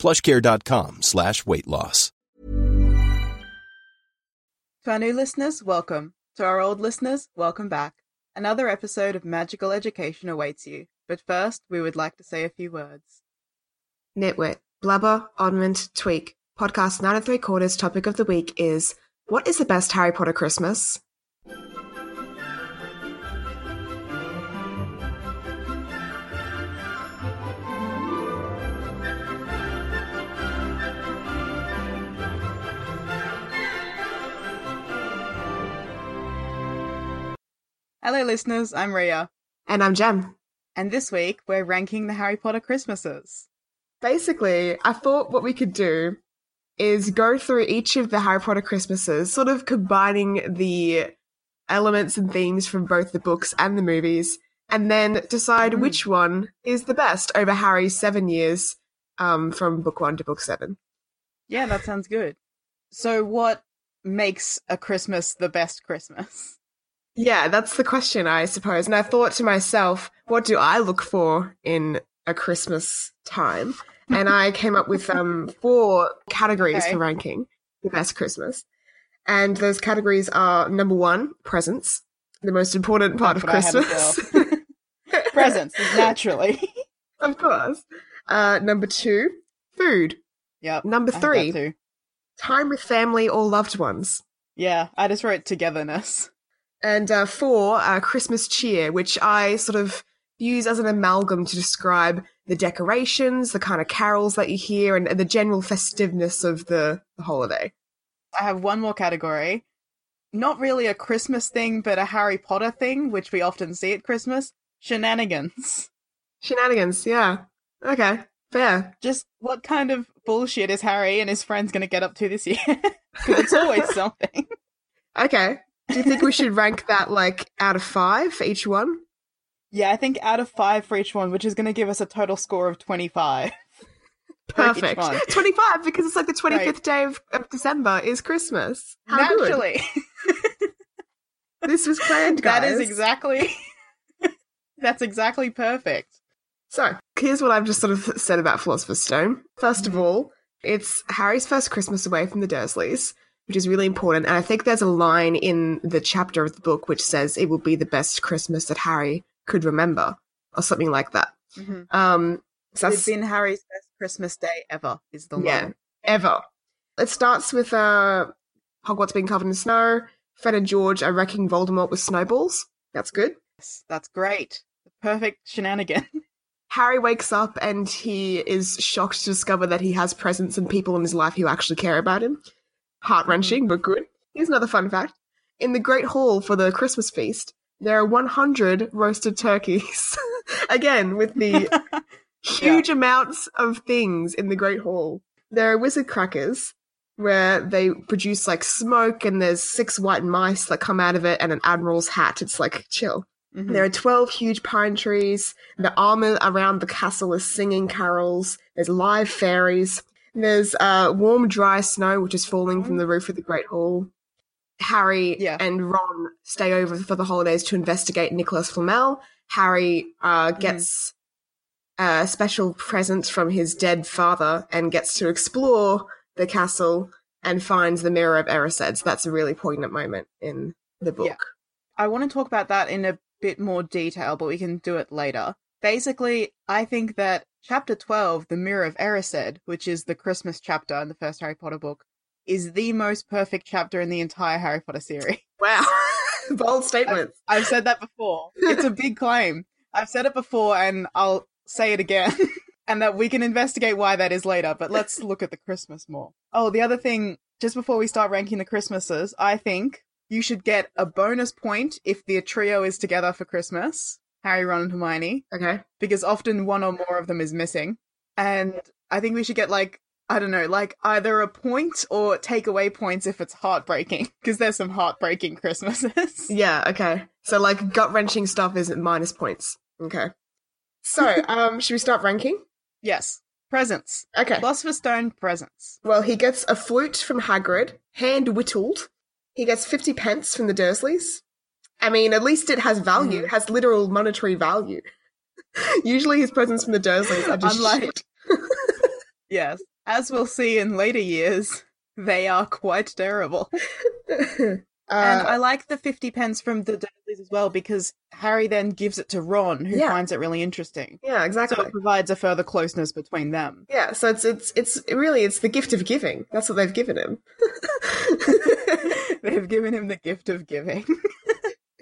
plushcare.com slash weight loss. To our new listeners, welcome. To our old listeners, welcome back. Another episode of Magical Education awaits you. But first, we would like to say a few words. Nitwit, blubber, oddment, tweak. Podcast nine and three quarters topic of the week is What is the best Harry Potter Christmas? Hello, listeners, I'm Ria. And I'm Jem. And this week, we're ranking the Harry Potter Christmases. Basically, I thought what we could do is go through each of the Harry Potter Christmases, sort of combining the elements and themes from both the books and the movies, and then decide Mm. which one is the best over Harry's seven years um, from book one to book seven. Yeah, that sounds good. So, what makes a Christmas the best Christmas? Yeah, that's the question, I suppose. And I thought to myself, what do I look for in a Christmas time? And I came up with um, four categories Okay. for ranking the best Christmas. And those categories are number one, presents, the most important part That's of Christmas. Presents, naturally. of course. Uh, number two, food. yep. Number I had that three, time with family or loved ones. Yeah, I just wrote togetherness. And uh, four, uh, Christmas cheer, which I sort of use as an amalgam to describe the decorations, the kind of carols that you hear, and, and the general festiveness of the, the holiday. I have one more category. Not really a Christmas thing, but a Harry Potter thing, which we often see at Christmas shenanigans. Shenanigans, yeah. Okay, fair. Just what kind of bullshit is Harry and his friends going to get up to this year? it's always something. Okay. Do you think we should rank that like out of five for each one? Yeah, I think out of five for each one, which is going to give us a total score of 25. Perfect. 25, because it's like the 25th Right. day of, of December is Christmas. How. Naturally. This was planned, guys. that is exactly. That's exactly perfect. So, here's what I've just sort of said about Philosopher's Stone. First of all, it's Harry's first Christmas away from the Dursleys, which is really important. And I think there's a line in the chapter of the book which says it will be the best Christmas that Harry could remember, or something like that. Mhm. Um, so It's been Harry's best Christmas day ever, is the line yeah, ever. It starts with uh, Hogwarts being covered in snow. Fred and George are wrecking Voldemort with snowballs. That's good. Yes, that's great. The perfect shenanigan. Harry wakes up and he is shocked to discover that he has presents and people in his life who actually care about him. Heart wrenching, but good. Here's another fun fact. In the Great Hall for the Christmas feast, there are 100 roasted turkeys. Again, with the huge amounts of things in the Great Hall. There are wizard crackers where they produce like smoke and there's six white mice that come out of it and an admiral's hat. It's like chill. Mhm. There are 12 huge pine trees. The armor around the castle is singing carols. There's live fairies. There's uh, warm, dry snow, which is falling from the roof of the Great Hall. Harry Yeah. and Ron stay over for the holidays to investigate Nicholas Flamel. Harry uh, gets a special present from his dead father and gets to explore the castle and finds the Mirror of Erised. So that's a really poignant moment in the book. Yeah. I want to talk about that in a bit more detail, but we can do it later. Basically, I think that chapter 12, The Mirror of Erised, which is the Christmas chapter in the first Harry Potter book, is the most perfect chapter in the entire Harry Potter series. Wow. Bold statements. I've said that before. It's a big claim. I've said it before and I'll say it again. and that we can investigate why that is later, but let's look at the Christmas more. Oh, the other thing, just before we start ranking the Christmases, I think you should get a bonus point if the trio is together for Christmas. Harry, Ron, and Hermione, Okay. because often one or more of them is missing. And I think we should get like I don't know, like either a point or take away points if it's heartbreaking, because there's some heartbreaking Christmases. Yeah, okay. So like gut wrenching stuff is minus points. Okay. So, um, should we start ranking? yes. Presents. Okay. Philosopher's Stone presents. Well, he gets a flute from Hagrid, hand whittled. He gets 50 pence from the Dursleys. I mean, at least it has value, it has literal monetary value. Usually his presents from the Dursleys are just Unlike- shit. Yes. As we'll see in later years, they are quite terrible. and Uh, I like the 50 pence from the Dursleys as well because Harry then gives it to Ron, who Yeah. finds it really interesting. yeah, exactly. So it provides a further closeness between them. Yeah, so it's it's it's really it's the gift of giving. That's what they've given him. They've given him the gift of giving.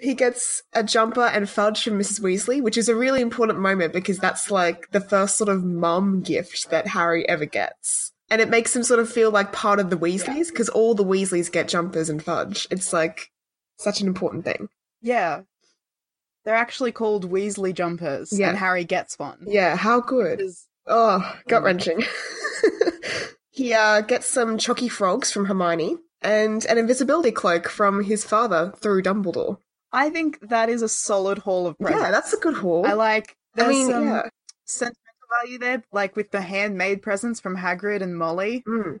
He gets a jumper and fudge from Mrs. Weasley, which is a really important moment because that's like the first sort of mum gift that Harry ever gets. And it makes him sort of feel like part of the Weasleys because all the Weasleys get jumpers and fudge. It's like such an important thing. yeah. They're actually called Weasley jumpers, Yeah. and Harry gets one. Yeah, how good. Because- Oh, gut wrenching. he uh, gets some chalky frogs from Hermione and an invisibility cloak from his father through Dumbledore. I think that is a solid haul of presents. Yeah, that's a good haul. I like. There's I mean, some yeah. sentimental value there, like with the handmade presents from Hagrid and Molly. Mm.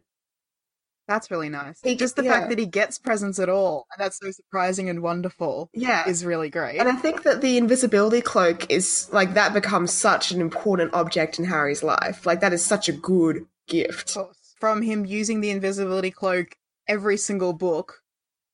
That's really nice. He- Just the yeah. fact that he gets presents at all, and that's so surprising and wonderful, Yeah. is really great. And I think that the invisibility cloak is like that becomes such an important object in Harry's life. Like that is such a good gift. From him using the invisibility cloak every single book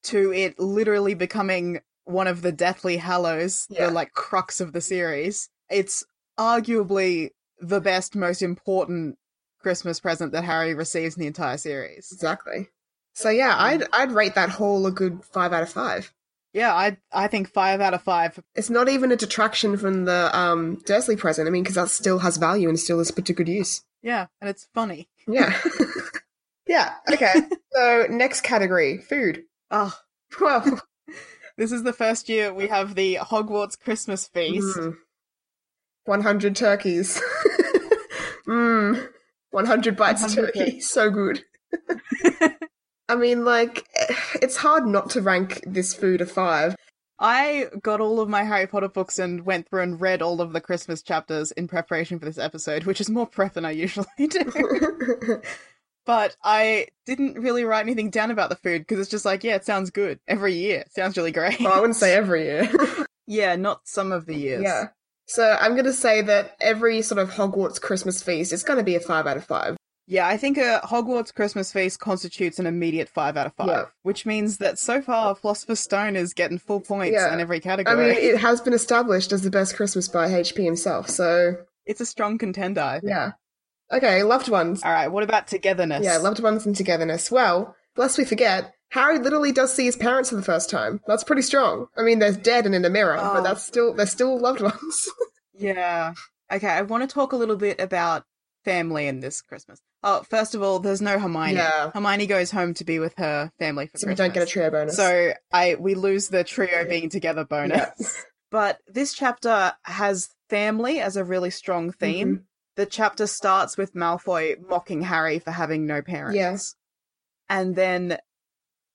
to it literally becoming one of the Deathly Hallows, Yeah. the like crux of the series. It's arguably the best, most important Christmas present that Harry receives in the entire series. Exactly. So yeah, I'd I'd rate that haul a good five out of five. Yeah, I I think five out of five. It's not even a detraction from the um, Dursley present. I mean, because that still has value and still is put to good use. Yeah, and it's funny. Yeah. yeah. Okay. so next category, food. Oh, Well, this is the first year we have the Hogwarts Christmas feast. mm, 100 turkeys. mm, 100 bites of 100 turkey. So good. I mean, like, it's hard not to rank this food a five. I got all of my Harry Potter books and went through and read all of the Christmas chapters in preparation for this episode, which is more prep than I usually do. But I didn't really write anything down about the food because it's just like, yeah, it sounds good every year. It sounds really great. well, I wouldn't say every year. yeah, not some of the years. Yeah. So I'm going to say that every sort of Hogwarts Christmas feast is going to be a five out of five. Yeah, I think a Hogwarts Christmas feast constitutes an immediate five out of five, Yeah. which means that so far Philosopher's Stone is getting full points Yeah. in every category. I mean, it has been established as the best Christmas by HP himself. So it's a strong contender. I think. yeah. Okay, loved ones. All right, what about togetherness? Yeah, loved ones and togetherness. Well, lest we forget, Harry literally does see his parents for the first time. That's pretty strong. I mean, they're dead and in a mirror, Oh. but that's still they're still loved ones. Yeah. Okay, I want to talk a little bit about family in this Christmas. Oh, first of all, there's no Hermione. Yeah. Hermione goes home to be with her family for so we don't get a trio bonus. So I we lose the trio being together bonus. But this chapter has family as a really strong theme. Mm-hmm. The chapter starts with Malfoy mocking Harry for having no parents. Yes. And then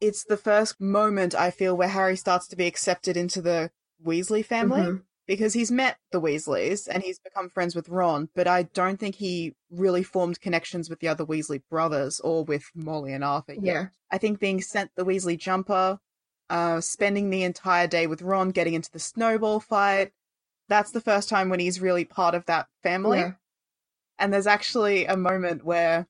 it's the first moment I feel where Harry starts to be accepted into the Weasley family Mhm. because he's met the Weasleys and he's become friends with Ron, but I don't think he really formed connections with the other Weasley brothers or with Molly and Arthur. yet. Yeah. I think being sent the Weasley jumper, uh, spending the entire day with Ron, getting into the snowball fight, that's the first time when he's really part of that family. Yeah. And there's actually a moment where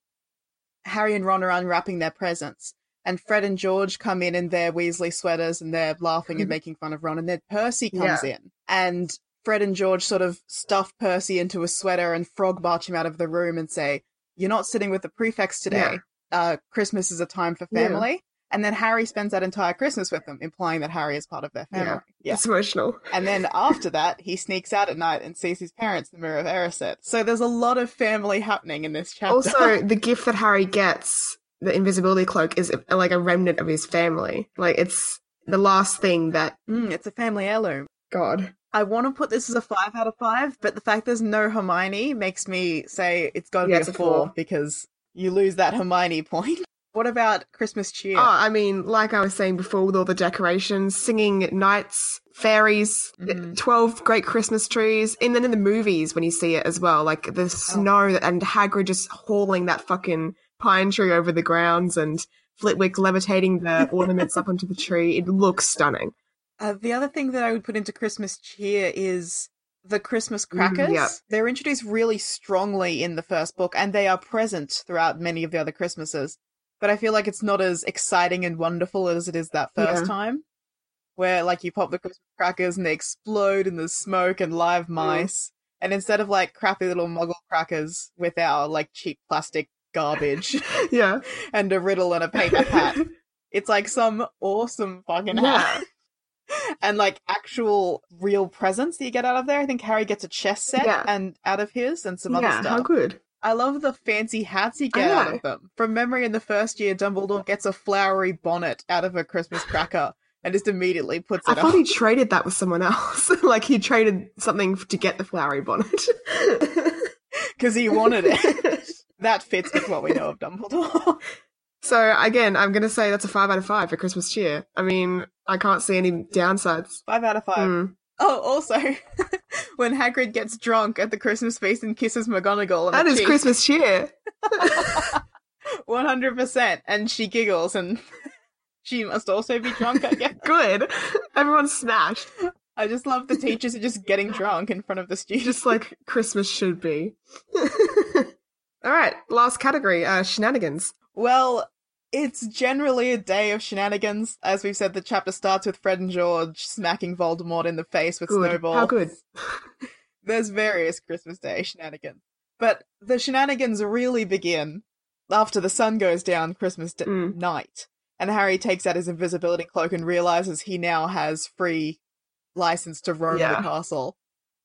Harry and Ron are unwrapping their presents. And Fred and George come in in their Weasley sweaters and they're laughing and making fun of Ron. And then Percy comes in. And Fred and George sort of stuff Percy into a sweater and frog march him out of the room and say, You're not sitting with the prefects today. Uh, Christmas is a time for Yeah. family. And then Harry spends that entire Christmas with them, implying that Harry is part of their family. Yeah. It's emotional. And then after that, he sneaks out at night and sees his parents in the Mirror of Erised. So there's a lot of family happening in this chapter. Also, the gift that Harry gets, the invisibility cloak, is like a remnant of his family. Like it's the last thing that Mm, it's a family heirloom. God. I want to put this as a five out of five, but the fact there's no Hermione makes me say it's got to Yeah, be it's a a four, four. because you lose that Hermione point. What about Christmas cheer? Oh, I mean, like I was saying before, with all the decorations, singing knights, fairies, Mhm. 12 great Christmas trees, and then in the movies when you see it as well, like the snow and Hagrid just hauling that fucking pine tree over the grounds and Flitwick levitating the ornaments up onto the tree. It looks stunning. Uh, the other thing that I would put into Christmas cheer is the Christmas crackers. yep. They're introduced really strongly in the first book, and they are present throughout many of the other Christmases. But I feel like it's not as exciting and wonderful as it is that first Yeah. time, where like you pop the Christmas crackers and they explode and there's smoke and live Mm. mice. And instead of like crappy little muggle crackers with our like cheap plastic garbage Yeah. and a riddle and a paper hat, it's like some awesome fucking hat and like actual real presents that you get out of there. I think Harry gets a chess set Yeah. and out of his and some other yeah, how good. I love the fancy hats he I get out of them. From memory, in the first year, Dumbledore gets a flowery bonnet out of a Christmas cracker and just immediately puts it. I thought he traded that with someone else. like he traded something to get the flowery bonnet. because he wanted it. that fits with what we know of Dumbledore. so again, I'm gonna say that's a five out of five for Christmas cheer. I mean, I can't see any downsides. five out of five. Hmm. Oh, also, when Hagrid gets drunk at the Christmas feast and kisses McGonagall on That the is cheek, Christmas cheer. One hundred percent, and she giggles, and she must also be drunk. I guess. Good. Everyone's smashed. I just love the teachers are just getting drunk in front of the students. Just like Christmas should be. All right, last category, uh, shenanigans. Well, it's generally a day of shenanigans. As we've said, the chapter starts with Fred and George smacking Voldemort in the face with Good. snowballs. How good? There's various Christmas Day shenanigans. But the shenanigans really begin after the sun goes down Christmas d- Mm. night. And Harry takes out his invisibility cloak and realizes he now has free license to roam Yeah. the castle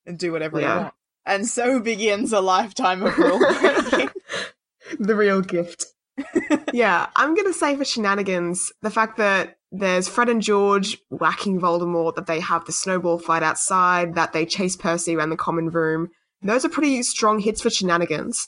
and do whatever Yeah. he wants. And so begins a lifetime of rule breaking. the real gift. Yeah, I'm gonna say for shenanigans, the fact that there's Fred and George whacking Voldemort, that they have the snowball fight outside, that they chase Percy around the common room. Those are pretty strong hits for shenanigans.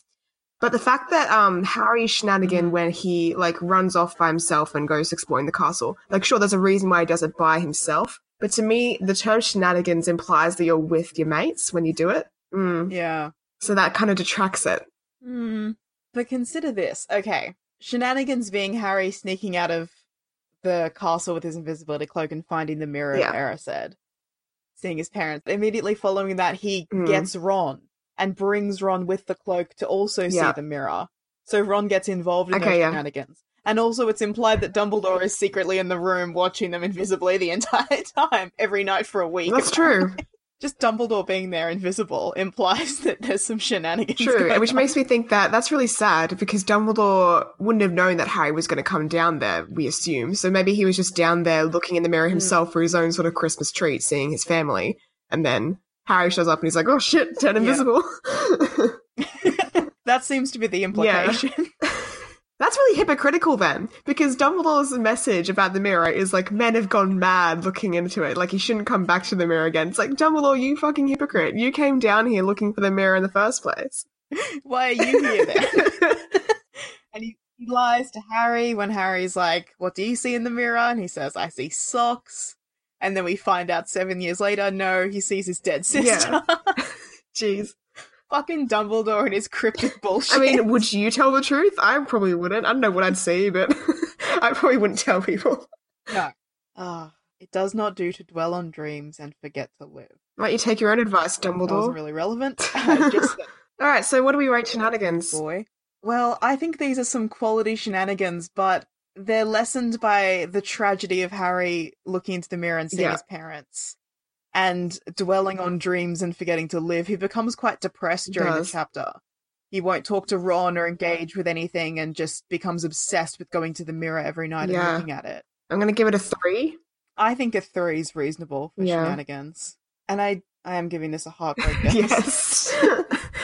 But the fact that um Harry's shenanigan when he like runs off by himself and goes exploring the castle, like sure, there's a reason why he does it by himself. But to me, the term shenanigans implies that you're with your mates when you do it. Mm. yeah. So that kind of detracts it. Hmm. But consider this. Okay. Shenanigans being Harry sneaking out of the castle with his invisibility cloak and finding the mirror Yeah. of Erised. Seeing his parents. Immediately following that, he Mm. gets Ron and brings Ron with the cloak to also see the mirror. So Ron gets involved in Okay, yeah. shenanigans. And also it's implied that Dumbledore is secretly in the room watching them invisibly the entire time, every night for a week. That's true. Just Dumbledore being there invisible implies that there's some shenanigans. True, which on. makes me think that that's really sad because Dumbledore wouldn't have known that Harry was going to come down there, we assume. So maybe he was just down there looking in the mirror himself hmm. for his own sort of Christmas treat, seeing his family. And then Harry shows up and he's like, oh shit, turn invisible. that seems to be the implication. That's really hypocritical then, because Dumbledore's message about the mirror is like, men have gone mad looking into it. Like, he shouldn't come back to the mirror again. It's like, Dumbledore, you fucking hypocrite. You came down here looking for the mirror in the first place. Why are you here then? and he, he lies to Harry when Harry's like, What do you see in the mirror? And he says, I see socks. And then we find out seven years later, no, he sees his dead sister. Jeez. Fucking Dumbledore and his cryptic bullshit. I mean, would you tell the truth? I probably wouldn't. I don't know what I'd see, but I probably wouldn't tell people. no. Ah, it does not do to dwell on dreams and forget to live. Might you take your own advice, That wasn't Dumbledore? really relevant. Just All right, so what do we rate shenanigans? boy. Well, I think these are some quality shenanigans, but they're lessened by the tragedy of Harry looking into the mirror and seeing Yeah. his parents and dwelling on dreams and forgetting to live. He becomes quite depressed during the chapter. He won't talk to Ron or engage with anything and just becomes obsessed with going to the mirror every night Yeah. and looking at it. I'm going to give it a three. I think a three is reasonable for Yeah. shenanigans. And I I am giving this a heartbreak. yes.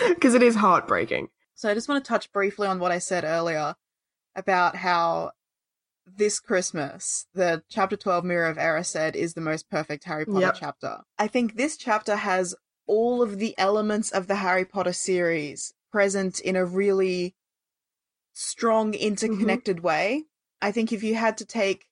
Because it is heartbreaking. So I just want to touch briefly on what I said earlier about how this Christmas, the chapter 12 Mirror of Erised is the most perfect Harry Potter Yep. chapter. I think this chapter has all of the elements of the Harry Potter series present in a really strong, interconnected way. I think if you had to take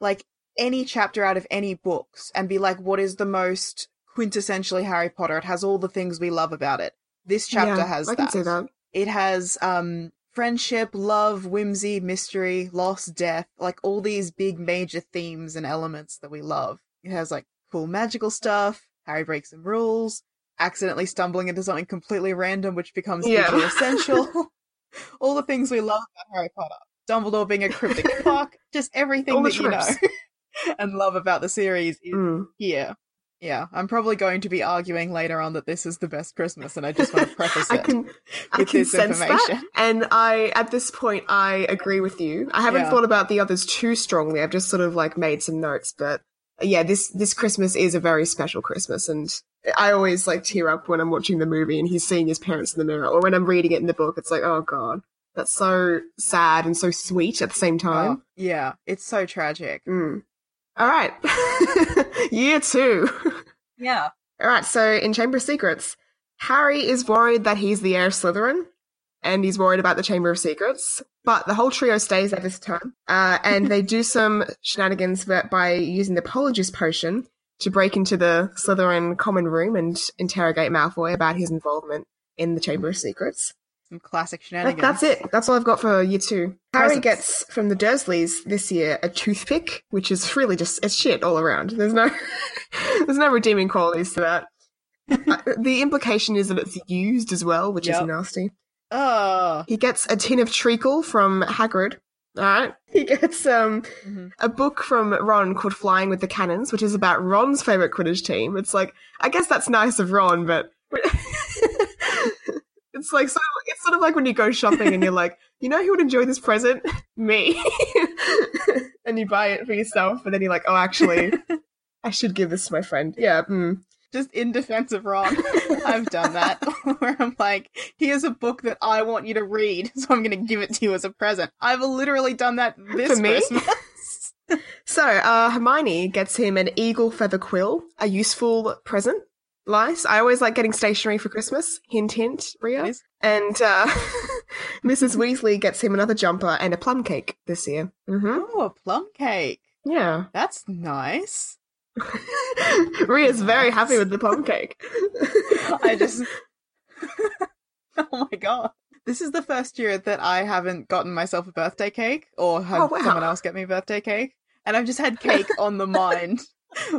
like any chapter out of any books and be like, what is the most quintessentially Harry Potter? It has all the things we love about it. This chapter Yeah, has I that. can see that. It has um friendship, love, whimsy, mystery, loss, death, like all these big major themes and elements that we love. It has like cool magical stuff, Harry breaks some rules, accidentally stumbling into something completely random which becomes Yeah. essential. all the things we love about Harry Potter. Dumbledore being a cryptic fuck, just everything All that you know and love about the series is Mm. here. Yeah, I'm probably going to be arguing later on that this is the best Christmas, and I just want to preface I it. can, I with can this sense that, information. and I at this point I agree with you. I haven't Yeah. thought about the others too strongly. I've just sort of like made some notes, but yeah, this this Christmas is a very special Christmas, and I always like tear up when I'm watching the movie and he's seeing his parents in the mirror, or when I'm reading it in the book. It's like, oh god, that's so sad and so sweet at the same time. Oh, yeah, it's so tragic. Mm. All right, year two. Yeah. All right, so in Chamber of Secrets, Harry is worried that he's the heir of Slytherin, and he's worried about the Chamber of Secrets. But the whole trio stays at this time, uh, and they do some shenanigans by- by using the Polyjuice potion to break into the Slytherin common room and interrogate Malfoy about his involvement in the Chamber of Secrets. Some classic That- shenanigans. that's it. That's all I've got for year two. Harry Presents. gets from the Dursleys this year a toothpick, which is really just it's shit all around. There's no there's no redeeming qualities to that. Uh, the implication is that it's used as well, which Yep. is nasty. Oh. He gets a tin of treacle from Hagrid. All right. He gets um Mhm. a book from Ron called Flying with the Cannons, which is about Ron's favorite Quidditch team. It's like I guess that's nice of Ron, but it's like sort of, it's sort of like when you go shopping and you're like, you know who would enjoy this present? Me. and you buy it for yourself, but then you're like, oh, actually, I should give this to my friend. Yeah. Mm. Just in defense of Ron, I've done that. Where I'm like, here's a book that I want you to read, so I'm going to give it to you as a present. I've literally done that this For me? Christmas. So uh, Hermione gets him an eagle feather quill, a useful present. Nice. I always like getting stationery for Christmas. Hint, hint, Ria. And uh, Mrs. Weasley gets him another jumper and a plum cake this year. hmm Oh, a plum cake. Yeah. That's nice. Ria's very happy with the plum cake. I just. oh my god. This is the first year that I haven't gotten myself a birthday cake or had Oh, wow. someone else get me a birthday cake. And I've just had cake on the mind.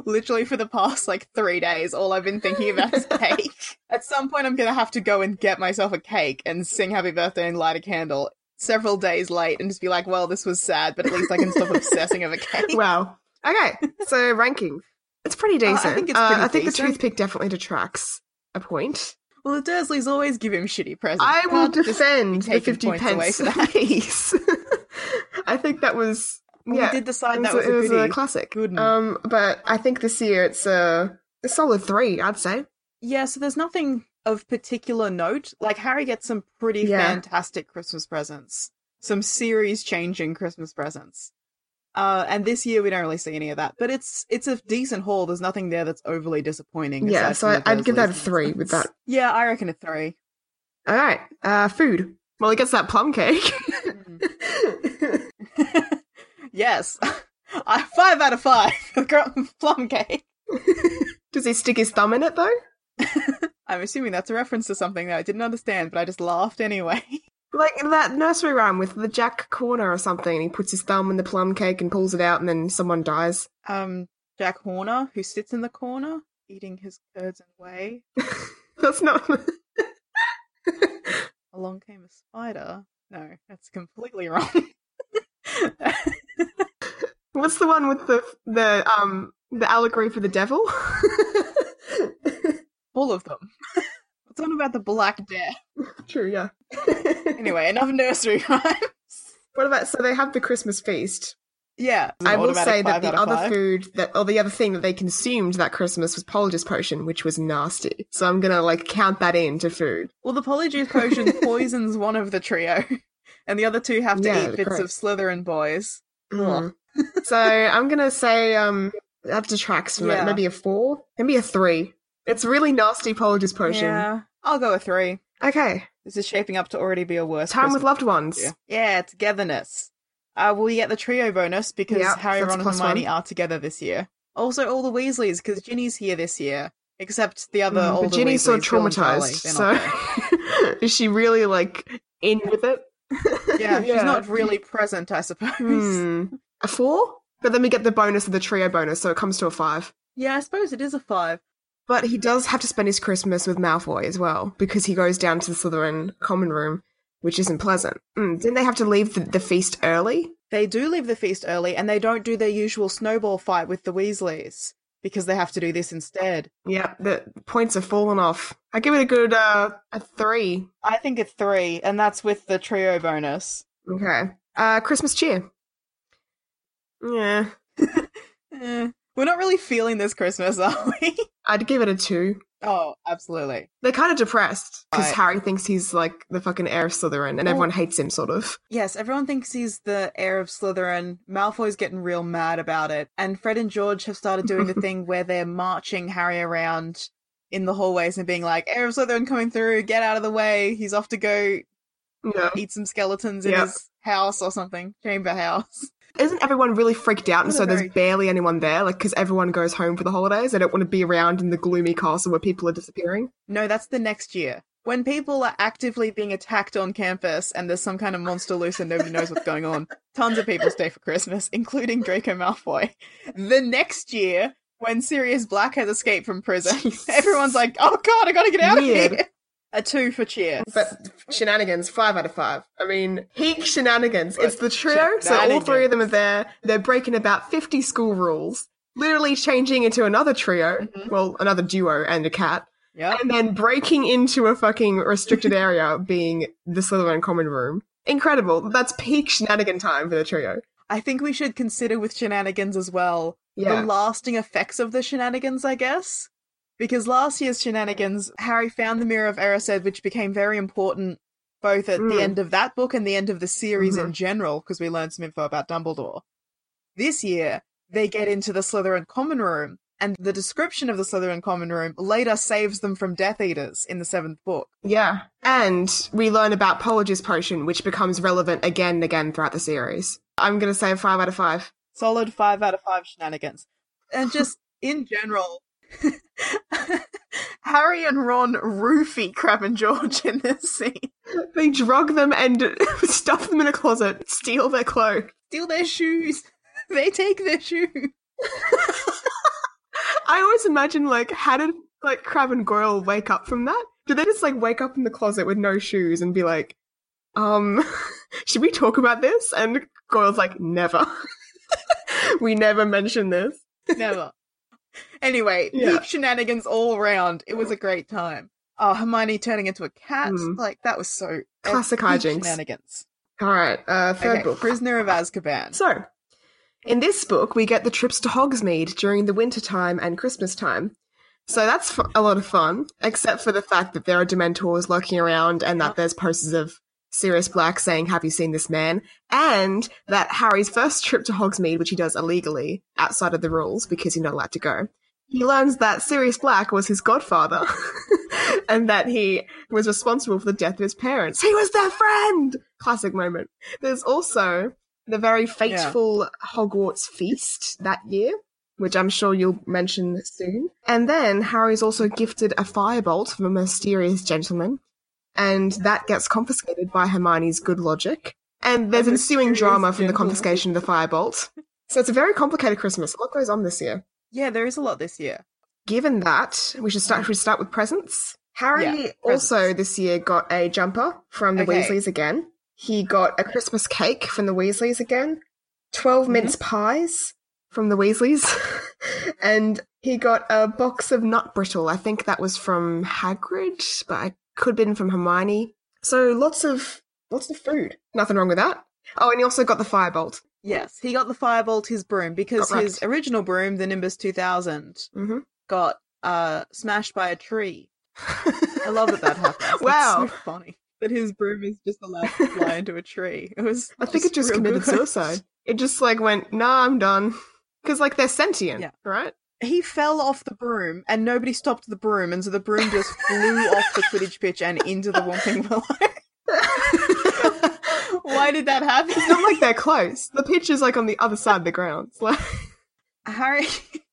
Literally for the past like three days, all I've been thinking about is cake. At some point, I'm gonna have to go and get myself a cake and sing happy birthday and light a candle several days late and just be like, well, this was sad, but at least I can stop obsessing over cake. wow. Okay, so ranking. It's pretty Uh, I decent. think it's Uh, I think the toothpick definitely detracts a point. Well, the Dursleys always give him shitty presents. I will defend the 50 points away pence for that. piece. I think that was, Well, yeah, we did decide that was, it a was a classic. Good. Um, but I think this year it's a, a solid three, I'd say. Yeah, so there's nothing of particular note. Like Harry gets some pretty Yeah. fantastic Christmas presents, some series changing Christmas presents. Uh, and this year we don't really see any of that, but it's it's a decent haul. There's nothing there that's overly disappointing. Yeah, so I, I'd give that a three with that. Yeah, I reckon a three. All right, uh, food. Well, he gets that plum cake. yes, I five out of five for plum cake. Does he stick his thumb in it though? I'm assuming that's a reference to something that I didn't understand, but I just laughed anyway. Like that nursery rhyme with the Jack Corner or something, and he puts his thumb in the plum cake and pulls it out, and then someone dies. um, Jack Horner, who sits in the corner eating his curds and whey. That's not. Along came a spider. No, that's completely wrong. What's the one with the the um the allegory for the devil? All of them. What's on about the Black Death? True, yeah. Anyway, enough nursery rhymes. what about so they have the Christmas feast? Yeah, I will say that the other five. food that or the other thing that they consumed that Christmas was Polyjuice potion, which was nasty. So I'm gonna like count that into food. Well, the Polyjuice potion poisons one of the trio, and the other two have to Yeah, eat bits correct. of Slytherin boys. Mhm. so I'm gonna say um that detracts from Yeah. it. Maybe a four, maybe a three. It's really nasty Polyjuice potion. Yeah, I'll go a three. Okay, This is shaping up to already be a worse Time with loved ones. year. Yeah, togetherness. Uh, you get the trio bonus because Yeah, Harry, Ron, and Hermione one. are together this year. Also, all the Weasleys because Ginny's here this year, except the other Mm, older but Ginny's so Weasleys, Charlie, traumatized. So is she really like in with it? Yeah, she's not really present, I suppose. Hmm. A four? But then we get the bonus of the trio bonus, so it comes to a five. Yeah, I suppose it is a five. But he does have to spend his Christmas with Malfoy as well, because he goes down to the Slytherin common room, which isn't pleasant. Mm, didn't they have to leave the, the feast early? They do leave the feast early, and they don't do their usual snowball fight with the Weasleys because they have to do this instead. Yeah, the points have fallen off. I give it a good uh, a three. I think it's three, and that's with the trio bonus. Okay. Uh, Christmas cheer. Yeah, Eh, we're not really feeling this Christmas, are we? I'd give it a two. Oh, absolutely. They're kind of depressed because Right. Harry thinks he's like the fucking heir of Slytherin, and everyone hates him, sort of. Yes, everyone thinks he's the heir of Slytherin. Malfoy's getting real mad about it. And Fred and George have started doing the thing where they're marching Harry around in the hallways and being like, heir of Slytherin coming through, get out of the way. He's off to go Yeah. eat some skeletons in Yeah. his house or something. Chamber house. Isn't everyone really freaked out, and so there's very- barely anyone there? Like, because everyone goes home for the holidays, they don't want to be around in the gloomy castle where people are disappearing. No, that's the next year. When people are actively being attacked on campus and there's some kind of monster loose and nobody knows what's going on, tons of people stay for Christmas, including Draco Malfoy. The next year, when Sirius Black has escaped from prison, everyone's like, oh god, I gotta get out Weird. of here! A two for cheers. But shenanigans, five out of five. I mean, peak shenanigans. It's the trio, so all three of them are there. They're breaking about 50 school rules, literally changing into another trio, Mhm. well, another duo and a cat, Yep. and then breaking into a fucking restricted area, being the Slytherin common room. Incredible. That's peak shenanigan time for the trio. I think we should consider with shenanigans as well Yeah. the lasting effects of the shenanigans, I guess. Because last year's shenanigans, Harry found the Mirror of Erised, which became very important both at Mm. the end of that book and the end of the series Mhm. in general, because we learned some info about Dumbledore. This year, they get into the Slytherin Common Room, and the description of the Slytherin Common Room later saves them from Death Eaters in the seventh book. Yeah. And we learn about Polyjuice Potion, which becomes relevant again and again throughout the series. I'm going to say five out of five. Solid five out of five shenanigans. And just in general, Harry and Ron roofie Crabbe and George in this scene. They drug them and stuff them in a closet, steal their clothes. Steal their shoes. They take their shoes. I always imagine, like, how did, like, Crabbe and Goyle wake up from that? Did they just, like, wake up in the closet with no shoes and be like, um, should we talk about this? And Goyle's like, never. we never mention this. Never. Anyway, Yeah. peak shenanigans all around. It was a great time. Oh, Hermione turning into a cat. Mm. Like, that was so. uh, Classic hijinks. Shenanigans. All right, uh, third Okay, book. Prisoner of Azkaban. So, in this book, we get the trips to Hogsmeade during the winter time and Christmas time. So that's f- a lot of fun, except for the fact that there are Dementors lurking around and that there's posters of Sirius Black saying, Have you seen this man? And that Harry's first trip to Hogsmeade, which he does illegally outside of the rules because he's not allowed to go, he learns that Sirius Black was his godfather and that he was responsible for the death of his parents. He was their friend! Classic moment. There's also the very fateful Hogwarts feast that year, which I'm sure you'll mention soon. And then Harry's also gifted a firebolt from a mysterious gentleman, and that gets confiscated by Hermione's good logic. And there's ensuing drama from the confiscation of the firebolt. So it's a very complicated Christmas. A lot goes on this year. Yeah, there is a lot this year. Given that, we should start. Should we start with presents? Harry Yeah, also presents. this year got a jumper from the Okay. Weasleys again. He got a Christmas cake from the Weasleys again. 12 Mm-hmm. mince pies from the Weasleys, and he got a box of nut brittle. I think that was from Hagrid, but I could have been from Hermione. So lots of lots of food. Nothing wrong with that. Oh, and he also got the firebolt. Yes, he got the firebolt, his broom, because his original broom, the Nimbus 2000, hmm got uh smashed by a tree. I love that that happened. Wow. So funny that his broom is just allowed to fly into a tree. It was. I think it just committed good. suicide. It just like went, nah, I'm done. Because like they're sentient, Yeah. right? He fell off the broom and nobody stopped the broom, and so the broom just flew off the Quidditch pitch and into the Whomping Willow. Why did that happen? It's not like they're close. The pitch is like on the other side of the ground. It's like Harry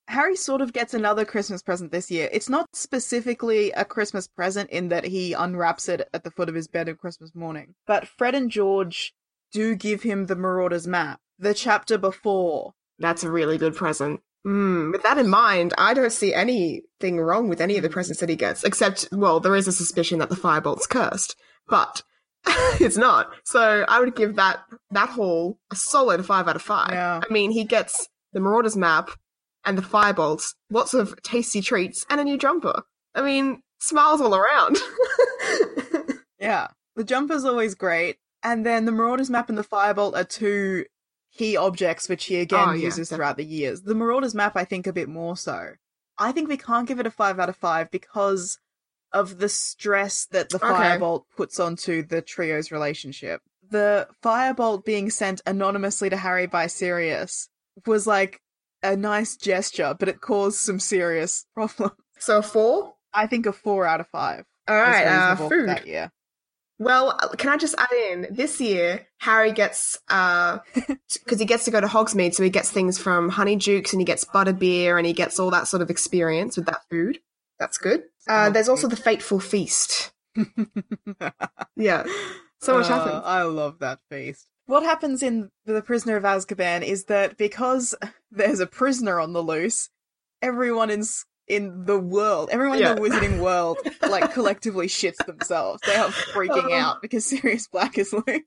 Harry sort of gets another Christmas present this year. It's not specifically a Christmas present in that he unwraps it at the foot of his bed on Christmas morning, but Fred and George do give him the Marauders map, the chapter before. that's a really good present. Mm, with that in mind, I don't see anything wrong with any of the presents that he gets, except, well, there is a suspicion that the firebolt's cursed, but it's not. So I would give that that haul a solid five out of five. Yeah. I mean, he gets the Marauders map and the firebolts, lots of tasty treats, and a new jumper. I mean, smiles all around. Yeah. The jumper's always great. And then the Marauders map and the Firebolt are two key objects which he again Oh, yeah, uses throughout the years. The Marauders map, I think, a bit more so. I think we can't give it a 5 out of 5 because of the stress that the Okay. Firebolt puts onto the trio's relationship. The Firebolt being sent anonymously to Harry by Sirius was like a nice gesture, but it caused some serious problems. so a four. I think a 4 out of 5 All right, uh, food. that year. Well, uh, can I just add in this year, Harry gets uh because he gets to go to Hogsmeade, so he gets things from Honeydukes and he gets butterbeer and he gets all that sort of experience with that food. That's good. Uh, there's also the fateful feast. Yeah, so much Uh, happens. I love that feast. What happens in The Prisoner of Azkaban is that because there's a prisoner on the loose, everyone in in the world, everyone Yeah. in the wizarding world, like collectively shits themselves. They are freaking Oh. out because Sirius Black is loose.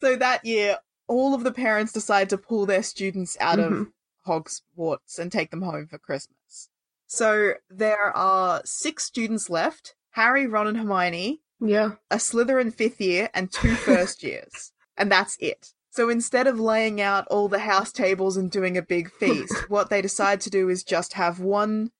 So that year, all of the parents decide to pull their students out of Mhm. Hogwarts and take them home for Christmas. So there are six students left: Harry, Ron, and Hermione Yeah, a Slytherin fifth year and two first years. And that's it. So instead of laying out all the house tables and doing a big feast, what they decide to do is just have one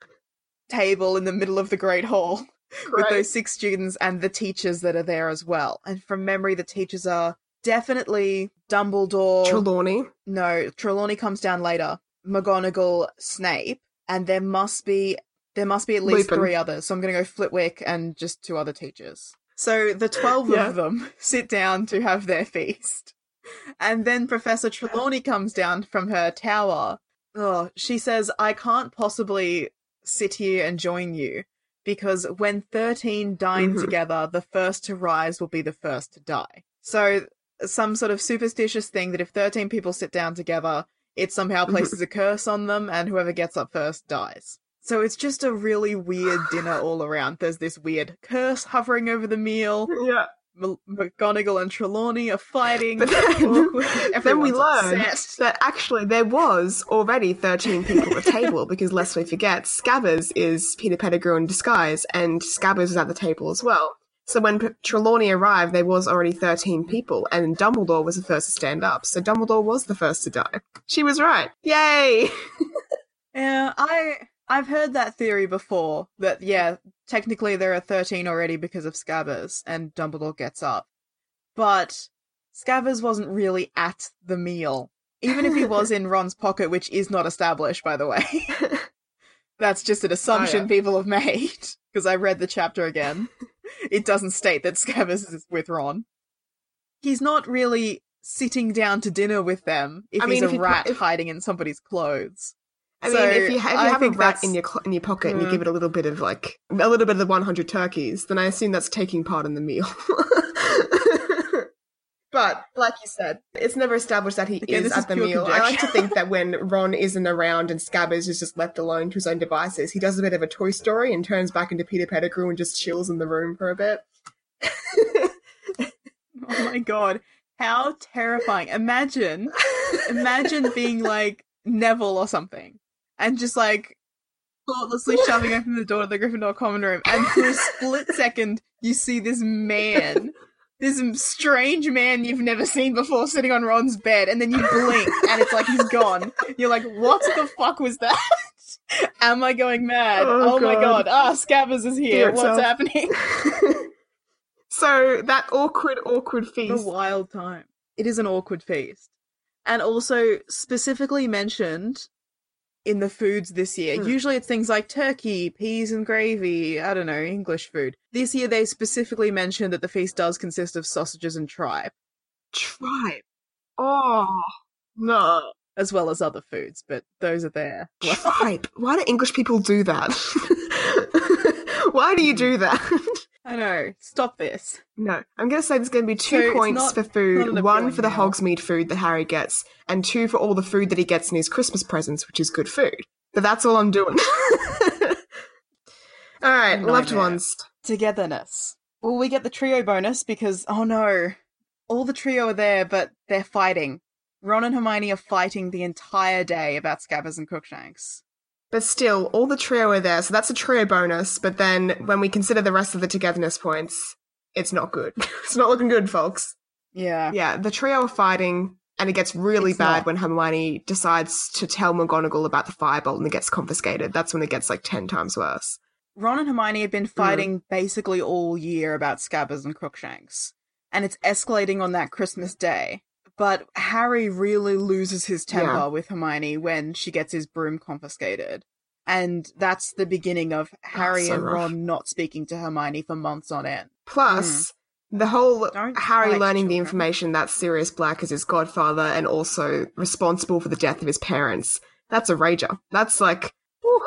table in the middle of the Great Hall with those six students and the teachers that are there as well. And from memory, the teachers are definitely Dumbledore. Trelawney. no, Trelawney comes down later. McGonagall, Snape, and there must be there must be at least Lupin. three others. So I'm going to go Flitwick and just two other teachers. So the 12 Yeah. of them sit down to have their feast. And then Professor Trelawney comes down from her tower. Oh, she says, I can't possibly sit here and join you because when 13 dine Mhm. together, the first to rise will be the first to die. So, some sort of superstitious thing that if 13 people sit down together, it somehow places a curse on them and whoever gets up first dies. So it's just a really weird dinner all around. There's this weird curse hovering over the meal. Yeah. M- McGonagall and Trelawney are fighting. But then, then we learn obsessed. that actually there was already 13 people at the table because lest we forget, Scabbers is Peter Pettigrew in disguise and Scabbers was at the table as well. So when P- Trelawney arrived, there was already 13 people and Dumbledore was the first to stand up. So Dumbledore was the first to die. She was right. Yay! Yeah, I I've heard that theory before. That yeah, technically there are thirteen already because of Scabbers, and Dumbledore gets up. But Scabbers wasn't really at the meal, even if he was in Ron's pocket, which is not established, by the way. That's just an assumption oh, yeah. people have made because I read the chapter again. it doesn't state that Scabbers is with Ron. He's not really sitting down to dinner with them if I he's mean, if a rat if- hiding in somebody's clothes. I So, mean, if you, ha- if you have a rat in your cl- in your pocket and you Mm. give it a little bit of like a little bit of the 100 turkeys, then I assume that's taking part in the meal. but like you said, it's never established that he Again, is is at the meal. I like to think that when Ron isn't around and Scabbers is just left alone to his own devices, he does a bit of a Toy Story and turns back into Peter Pettigrew and just chills in the room for a bit. Oh my god, how terrifying! Imagine, imagine being like Neville or something, and just like thoughtlessly shoving open the door to the Gryffindor common room, and for a split second you see this man, this strange man you've never seen before, sitting on Ron's bed, and then you blink and it's like he's gone. You're like, what the fuck was that? Am I going mad? Oh, Oh, my God. god! Ah, Scabbers is here. What's itself. happening? so that awkward, awkward feast. a wild time. It is an awkward feast. And also specifically mentioned in the foods this year. Hmm. Usually it's things like turkey, peas and gravy, I don't know, English food. This year they specifically mentioned that the feast does consist of sausages and tripe, Tripe? Oh no. as well as other foods, but those are there. Tripe. Why do English people do that? Why do you do that? I know. Stop this. no. I'm gonna say there's gonna be two it's points not- for food, one for the meal. Hogsmeade food that Harry gets, and two for all the food that he gets in his Christmas presents, which is good food. But that's all I'm doing. Alright, loved ones. Togetherness. Well, we get the trio bonus because, oh no, all the trio are there, but they're fighting. Ron and Hermione are fighting the entire day about Scabbers and Crookshanks. But still, all the trio are there, so that's a trio bonus. But then when we consider the rest of the togetherness points, it's not good. it's not looking good, folks. Yeah. Yeah, the trio are fighting, and it gets really It's bad not. when Hermione decides to tell McGonagall about the firebolt and it gets confiscated. That's when it gets like 10 times worse. Ron and Hermione have been mm. fighting basically all year about Scabbers and Crookshanks, and it's escalating on that Christmas day. But Harry really loses his temper Yeah. with Hermione when she gets his broom confiscated. And that's the beginning of Harry so and rough. Ron not speaking to Hermione for months on end. Plus, the whole. Don't Harry learning the information that Sirius Black is his godfather and also responsible for the death of his parents. That's a rager. That's like, whew,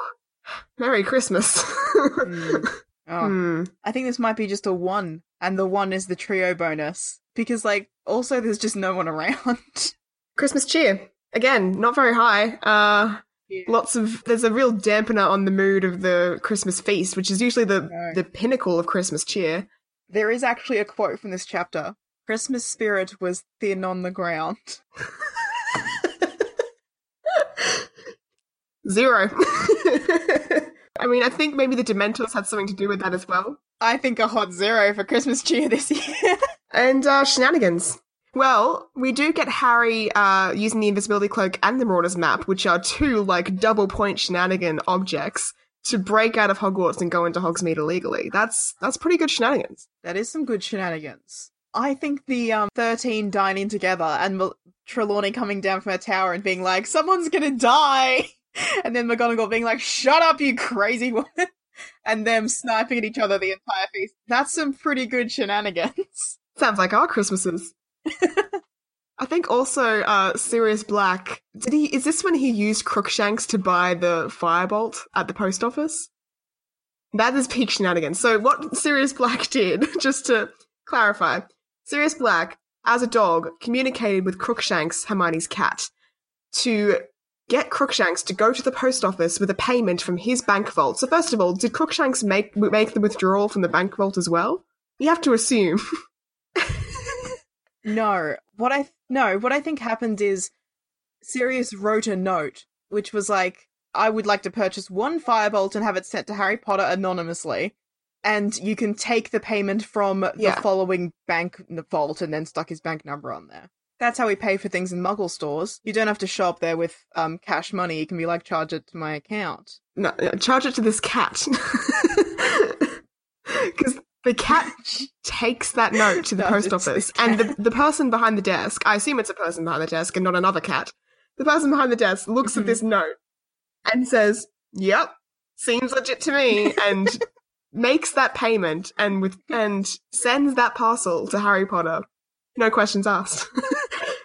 Merry Christmas. Hmm. Oh. Hmm. I think this might be just a one, and the one is the trio bonus. Because, like, also there's just no one around. Christmas cheer. Again, not very high. Uh, lots of there's a real dampener on the mood of the Christmas feast, which is usually the No. the pinnacle of Christmas cheer. There is actually a quote from this chapter Christmas spirit was thin on the ground. Zero. I mean, I think maybe the Dementors had something to do with that as well. I think a hot zero for Christmas cheer this year. And uh, shenanigans. Well, we do get Harry uh, using the invisibility cloak and the Marauders map, which are two like double point shenanigan objects, to break out of Hogwarts and go into Hogsmeade illegally. That's that's pretty good shenanigans. that is some good shenanigans. I think the um, 13 dining together and Trelawney coming down from her tower and being like, someone's gonna die! And then McGonagall being like, shut up, you crazy woman! And them sniping at each other the entire feast. That's some pretty good shenanigans. Sounds like our Christmases. I think also uh, Sirius Black. Did he? Is this when he used Crookshanks to buy the firebolt at the post office? That is peak shenanigans. So what Sirius Black did, just to clarify, Sirius Black, as a dog, communicated with Crookshanks, Hermione's cat, to get Crookshanks to go to the post office with a payment from his bank vault. So first of all, did Crookshanks make make the withdrawal from the bank vault as well? You have to assume. No, what I no, what I think happened is Sirius wrote a note which was like, "I would like to purchase one firebolt and have it sent to Harry Potter anonymously, and you can take the payment from the Yeah. following bank vault," and then stuck his bank number on there. That's how we pay for things in Muggle stores. You don't have to show up there with um cash money. You can be like, "Charge it to my account." No, no, charge it to this cat. Because the cat takes that note to the No, post office, and the, the person behind the desk, I assume it's a person behind the desk and not another cat, the person behind the desk looks at Mhm. this note and says, Yep, seems legit to me, and makes that payment and with and sends that parcel to Harry Potter. No questions asked.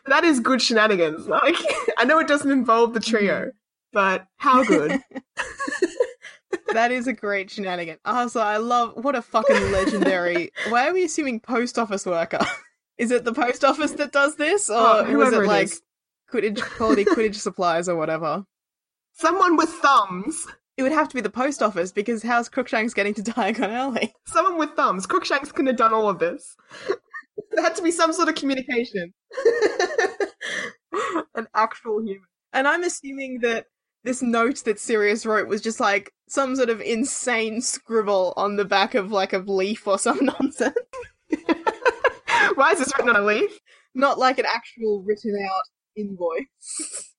That is good shenanigans. Like I know it doesn't involve the trio, mm-hmm. but how good. That is a great shenanigan. Also, I love what a fucking legendary. Why are we assuming post office worker? Is it the post office that does this, oh, or Oh, was it it like is. Quidditch quality Quidditch supplies or whatever? Someone with thumbs. It would have to be the post office because how's Crookshanks getting to Diagon Alley? Someone with thumbs. Crookshanks couldn't have done all of this. There had to be some sort of communication. An actual human. And I'm assuming that this note that Sirius wrote was just like some sort of insane scribble on the back of like a leaf or some nonsense. Why is this written on a leaf? Not like an actual written out invoice.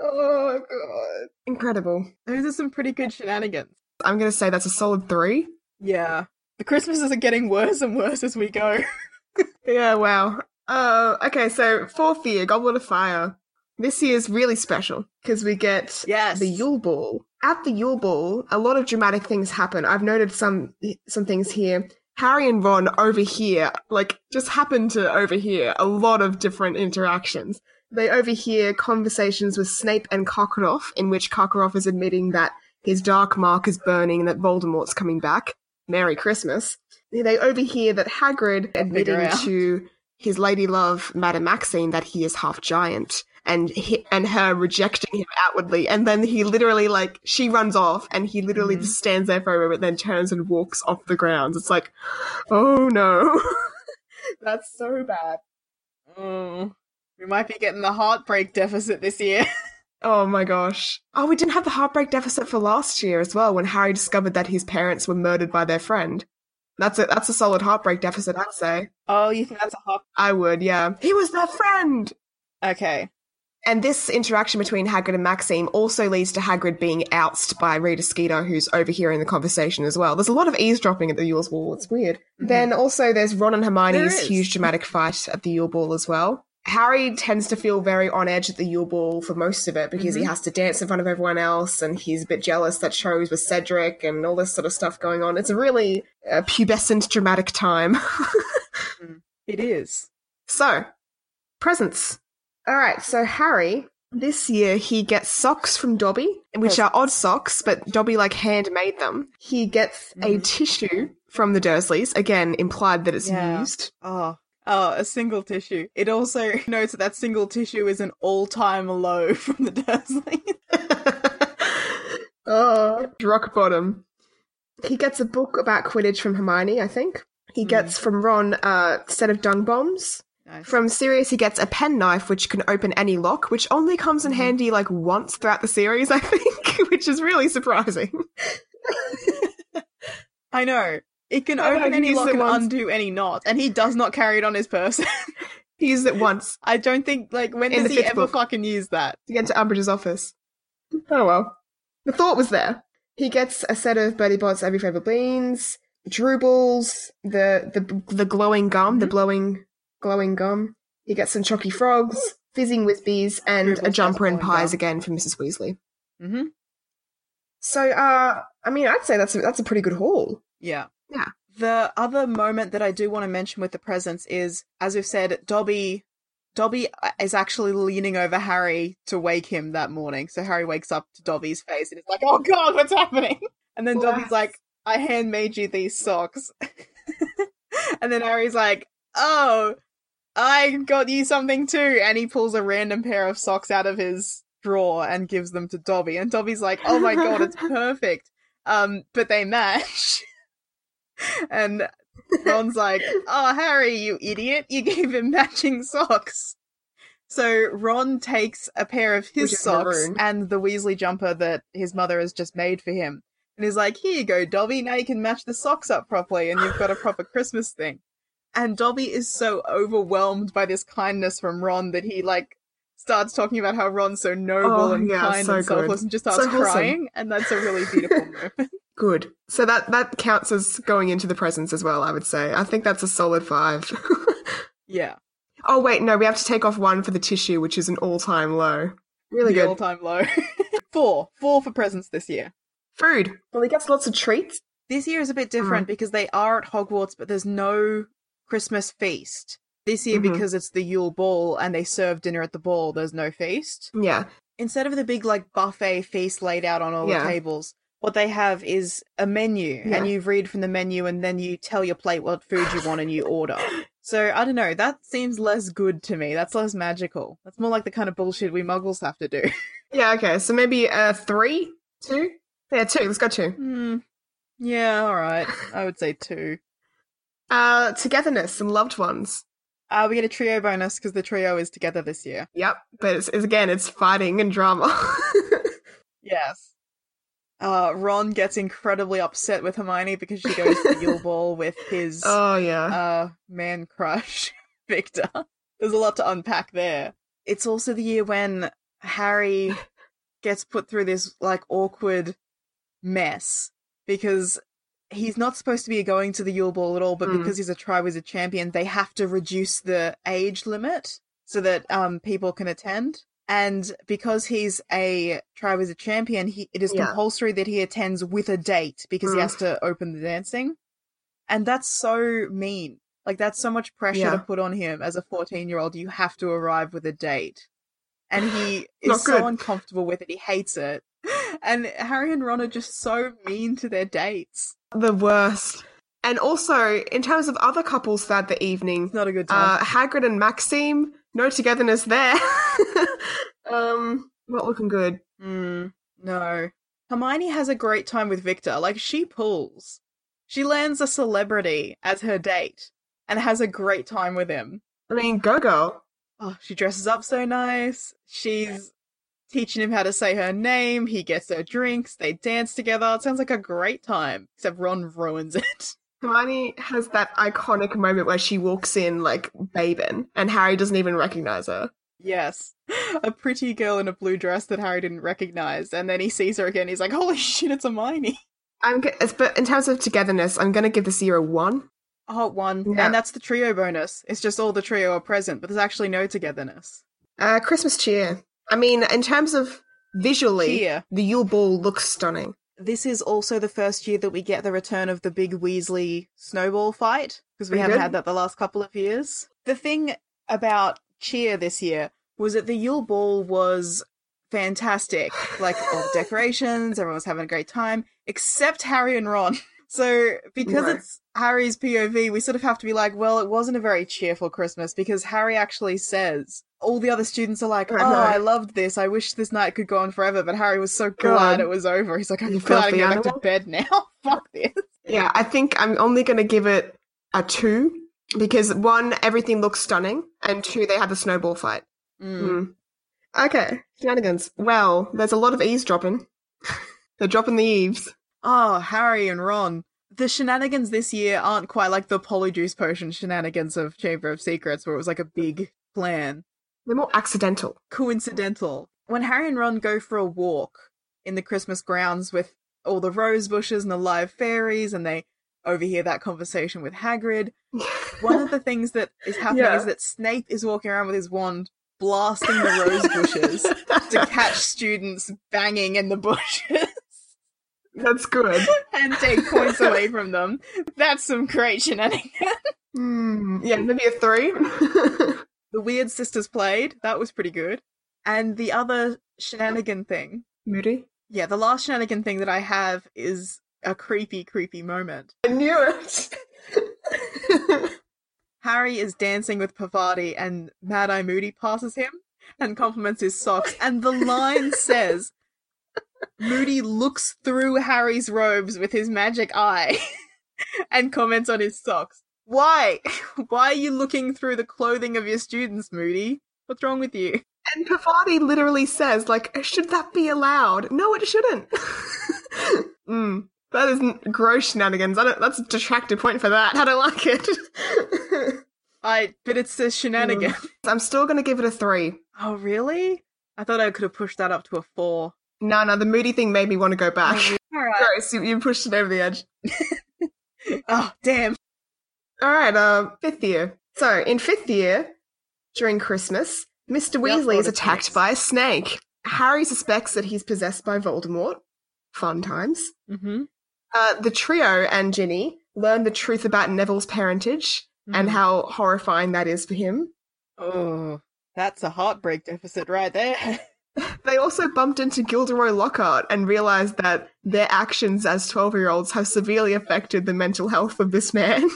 oh god. Incredible. Those are some pretty good shenanigans. I'm going to say that's a solid three. Yeah. The Christmases are getting worse and worse as we go. Yeah, wow. Uh, okay, so fourth year, Goblet of Fire. This year is really special because we get Yes. the Yule Ball. At the Yule Ball, a lot of dramatic things happen. I've noted some some things here. Harry and Ron overhear, like, just happen to overhear a lot of different interactions. They overhear conversations with Snape and Karkaroff, in which Karkaroff is admitting that his dark mark is burning and that Voldemort's coming back. Merry Christmas. They overhear that Hagrid admitting to his lady love, Madame Maxime, that he is half giant. And he, and her rejecting him outwardly, and then he literally like she runs off, and he literally Mhm. just stands there for a moment, then turns and walks off the grounds. It's like, oh no, that's so bad. Oh, we might be getting the heartbreak deficit this year. Oh my gosh. Oh, we didn't have the heartbreak deficit for last year as well when Harry discovered that his parents were murdered by their friend. That's a that's a solid heartbreak deficit, I'd say. oh, you think that's a heart? I would, yeah. He was their friend. Okay. And this interaction between Hagrid and Maxime also leads to Hagrid being ousted by Rita Skeeter, who's overhearing the conversation as well. There's a lot of eavesdropping at the Yule's Ball. It's weird. Mhm. Then also there's Ron and Hermione's huge dramatic fight at the Yule Ball as well. Harry tends to feel very on edge at the Yule Ball for most of it because he Mhm. has to dance in front of everyone else and he's a bit jealous that shows with Cedric and all this sort of stuff going on. It's a really uh, pubescent dramatic time. It is. So, presents. All right, so Harry, this year he gets socks from Dobby, which are odd socks, but Dobby like handmade them. He gets a Mhm. tissue from the Dursleys, again implied that it's Yeah. used. Oh. Oh, a single tissue. It also notes that that single tissue is an all-time low from the Dursleys. oh, rock bottom. He gets a book about Quidditch from Hermione, I think. He Hmm. gets from Ron a set of dung bombs. Nice. From Sirius, he gets a penknife, which can open any lock, which only comes in Mhm. handy like once throughout the series, I think, which is really surprising. I know. It can know, open any lock and once. undo any knot, and he does not carry it on his person. He used it once I don't think, like, when In does he ever book. fucking use that? to get to Umbridge's office. Oh well. The thought was there. He gets a set of Bertie Bott's Every Flavor Beans, Droobles, the the the glowing gum, the Mhm. blowing glowing gum. He gets some Chocky Frogs, Fizzing Whizbees, and Droobles a jumper and pies gum. again from Mrs. Weasley. Mm-hmm. So, uh, I mean, I'd say that's a, that's a pretty good haul. Yeah. Yeah. The other moment that I do want to mention with the presents is, as we've said, Dobby. Dobby uh, is actually leaning over Harry to wake him that morning. So Harry wakes up to Dobby's face and it's like, "Oh God, what's happening?" And then Dobby's like, "I handmade you these socks." and then Harry's like, "Oh, I got you something too." And he pulls a random pair of socks out of his drawer and gives them to Dobby. And Dobby's like, "Oh my God, it's perfect." Um, but they match. and Ron's like, "Oh, Harry, you idiot! You gave him matching socks." So Ron takes a pair of his socks maroon. and the Weasley jumper that his mother has just made for him, and he's like, "Here you go, Dobby. Now you can match the socks up properly, and you've got a proper Christmas thing." And Dobby is so overwhelmed by this kindness from Ron that he like starts talking about how Ron's so noble Oh, and yeah, kind so and good. selfless, and just starts wholesome. crying, and that's a really beautiful moment. Good. So that that counts as going into the presents as well. I would say. I think that's a solid five. Yeah, oh wait, no, we have to take off one for the tissue, which is an all-time low. Really the good. all-time low. four, four for presents this year. Food. Well, he gets lots of treats. This year is a bit Mm. different because they are at Hogwarts, but there's no Christmas feast. This year, Mhm. because it's the Yule Ball and they serve dinner at the ball, there's no feast. Yeah. Instead of the big like buffet feast laid out on all Yeah. the tables, what they have is a menu, Yeah. and you read from the menu, and then you tell your plate what food you want, and you order. So I don't know. That seems less good to me. That's less magical. That's more like the kind of bullshit we Muggles have to do. Yeah. Okay. So maybe uh three, two. Yeah, two. Let's go two. Hmm. Yeah. All right. I would say two. Uh, togetherness and loved ones. Uh, we get a trio bonus because the trio is together this year. Yep. But it's, it's again, it's fighting and drama. Yes. Uh, Ron gets incredibly upset with Hermione because she goes to the Yule Ball with his oh yeah. uh, man crush, Viktor. There's a lot to unpack there. It's also the year when Harry gets put through this like awkward mess because he's not supposed to be going to the Yule Ball at all, but Mm. because he's a Triwizard champion, they have to reduce the age limit so that um people can attend. And because he's a Triwizard champion, he, it is Yeah. compulsory that he attends with a date because he Mm. has to open the dancing. And that's so mean. Like, that's so much pressure Yeah. to put on him as a 14 year old. You have to arrive with a date. And he is so uncomfortable with it. He hates it. And Harry and Ron are just so mean to their dates. The worst. And also, in terms of other couples that the evening, It's not a good time. uh, Hagrid and Maxime, no togetherness there. um, not looking good. Mm, no. Hermione has a great time with Viktor. Like, she pulls. She lands a celebrity as her date and has a great time with him. I mean, go girl. Oh, she dresses up so nice. She's teaching him how to say her name. He gets her drinks. They dance together. It sounds like a great time, except Ron ruins it. Hermione has that iconic moment where she walks in like babin, and Harry doesn't even recognize her. yes. A pretty girl in a blue dress that Harry didn't recognize. And then he sees her again. He's like, holy shit, it's Hermione. I'm, g- but in terms of togetherness, I'm gonna give this year a one. Oh, one. Yeah. And that's the trio bonus. It's just all the trio are present, but there's actually no togetherness. Uh, Christmas cheer. I mean, in terms of visually, Cheer. the Yule Ball looks stunning. This is also the first year that we get the return of the big Weasley snowball fight, because we haven't had that the last couple of years. The thing about cheer this year was that the Yule Ball was fantastic. Like all the decorations, everyone was having a great time, except Harry and Ron. So because Right. it's Harry's POV, we sort of have to be like, well, it wasn't a very cheerful Christmas because Harry actually says all the other students are like, oh. I loved this. I wish this night could go on forever. But Harry was so God. glad it was over. He's like, I'm You glad I can filthy go back to bed now. Fuck this. Yeah, I think I'm only gonna give it a two because one, everything looks stunning, and two, they had the snowball fight. Mm. Hmm. Okay, shenanigans. Well, there's a lot of eavesdropping. They're dropping the eaves. Oh, Harry and Ron. The shenanigans this year aren't quite like the polyjuice potion shenanigans of Chamber of Secrets, where it was like a big plan. They're more accidental. coincidental. When Harry and Ron go for a walk in the Christmas grounds with all the rose bushes and the live fairies, and they overhear that conversation with Hagrid, one of the things that is happening Yeah. is that Snape is walking around with his wand, blasting the rose bushes to catch students banging in the bushes That's good. and take points away from them. That's some great shenanigans. Hmm. Yeah, maybe a three. The Weird Sisters played, that was pretty good. And the other shenanigan thing Moody. Yeah, the last shenanigan thing that I have is a creepy, creepy moment. I knew it. Harry is dancing with Parvati and Mad Eye Moody passes him and compliments his socks. And the line says, Moody looks through Harry's robes with his magic eye and comments on his socks. Why? Why are you looking through the clothing of your students, Moody? What's wrong with you? and Parvati literally says, like, should that be allowed? No, it shouldn't. mm. That is n- gross shenanigans. I don't, that's a detractor point for that. I don't like it. I, but it's a shenanigan. I'm still gonna give it a three. Oh, really? I thought I could have pushed that up to a four. No, no, the moody thing made me want to go back. Alright. Gross, you, you pushed it over the edge. Oh, damn. All right, uh, fifth year. So, in fifth year, during Christmas, Mr. Weasley is attacked by a snake. Harry suspects that he's possessed by Voldemort. Fun times. Mm-hmm. Uh, the trio and Ginny learn the truth about Neville's parentage and how horrifying that is for him. Oh, that's a heartbreak deficit right there. They also bumped into Gilderoy Lockhart and realized that their actions as 12 year olds have severely affected the mental health of this man.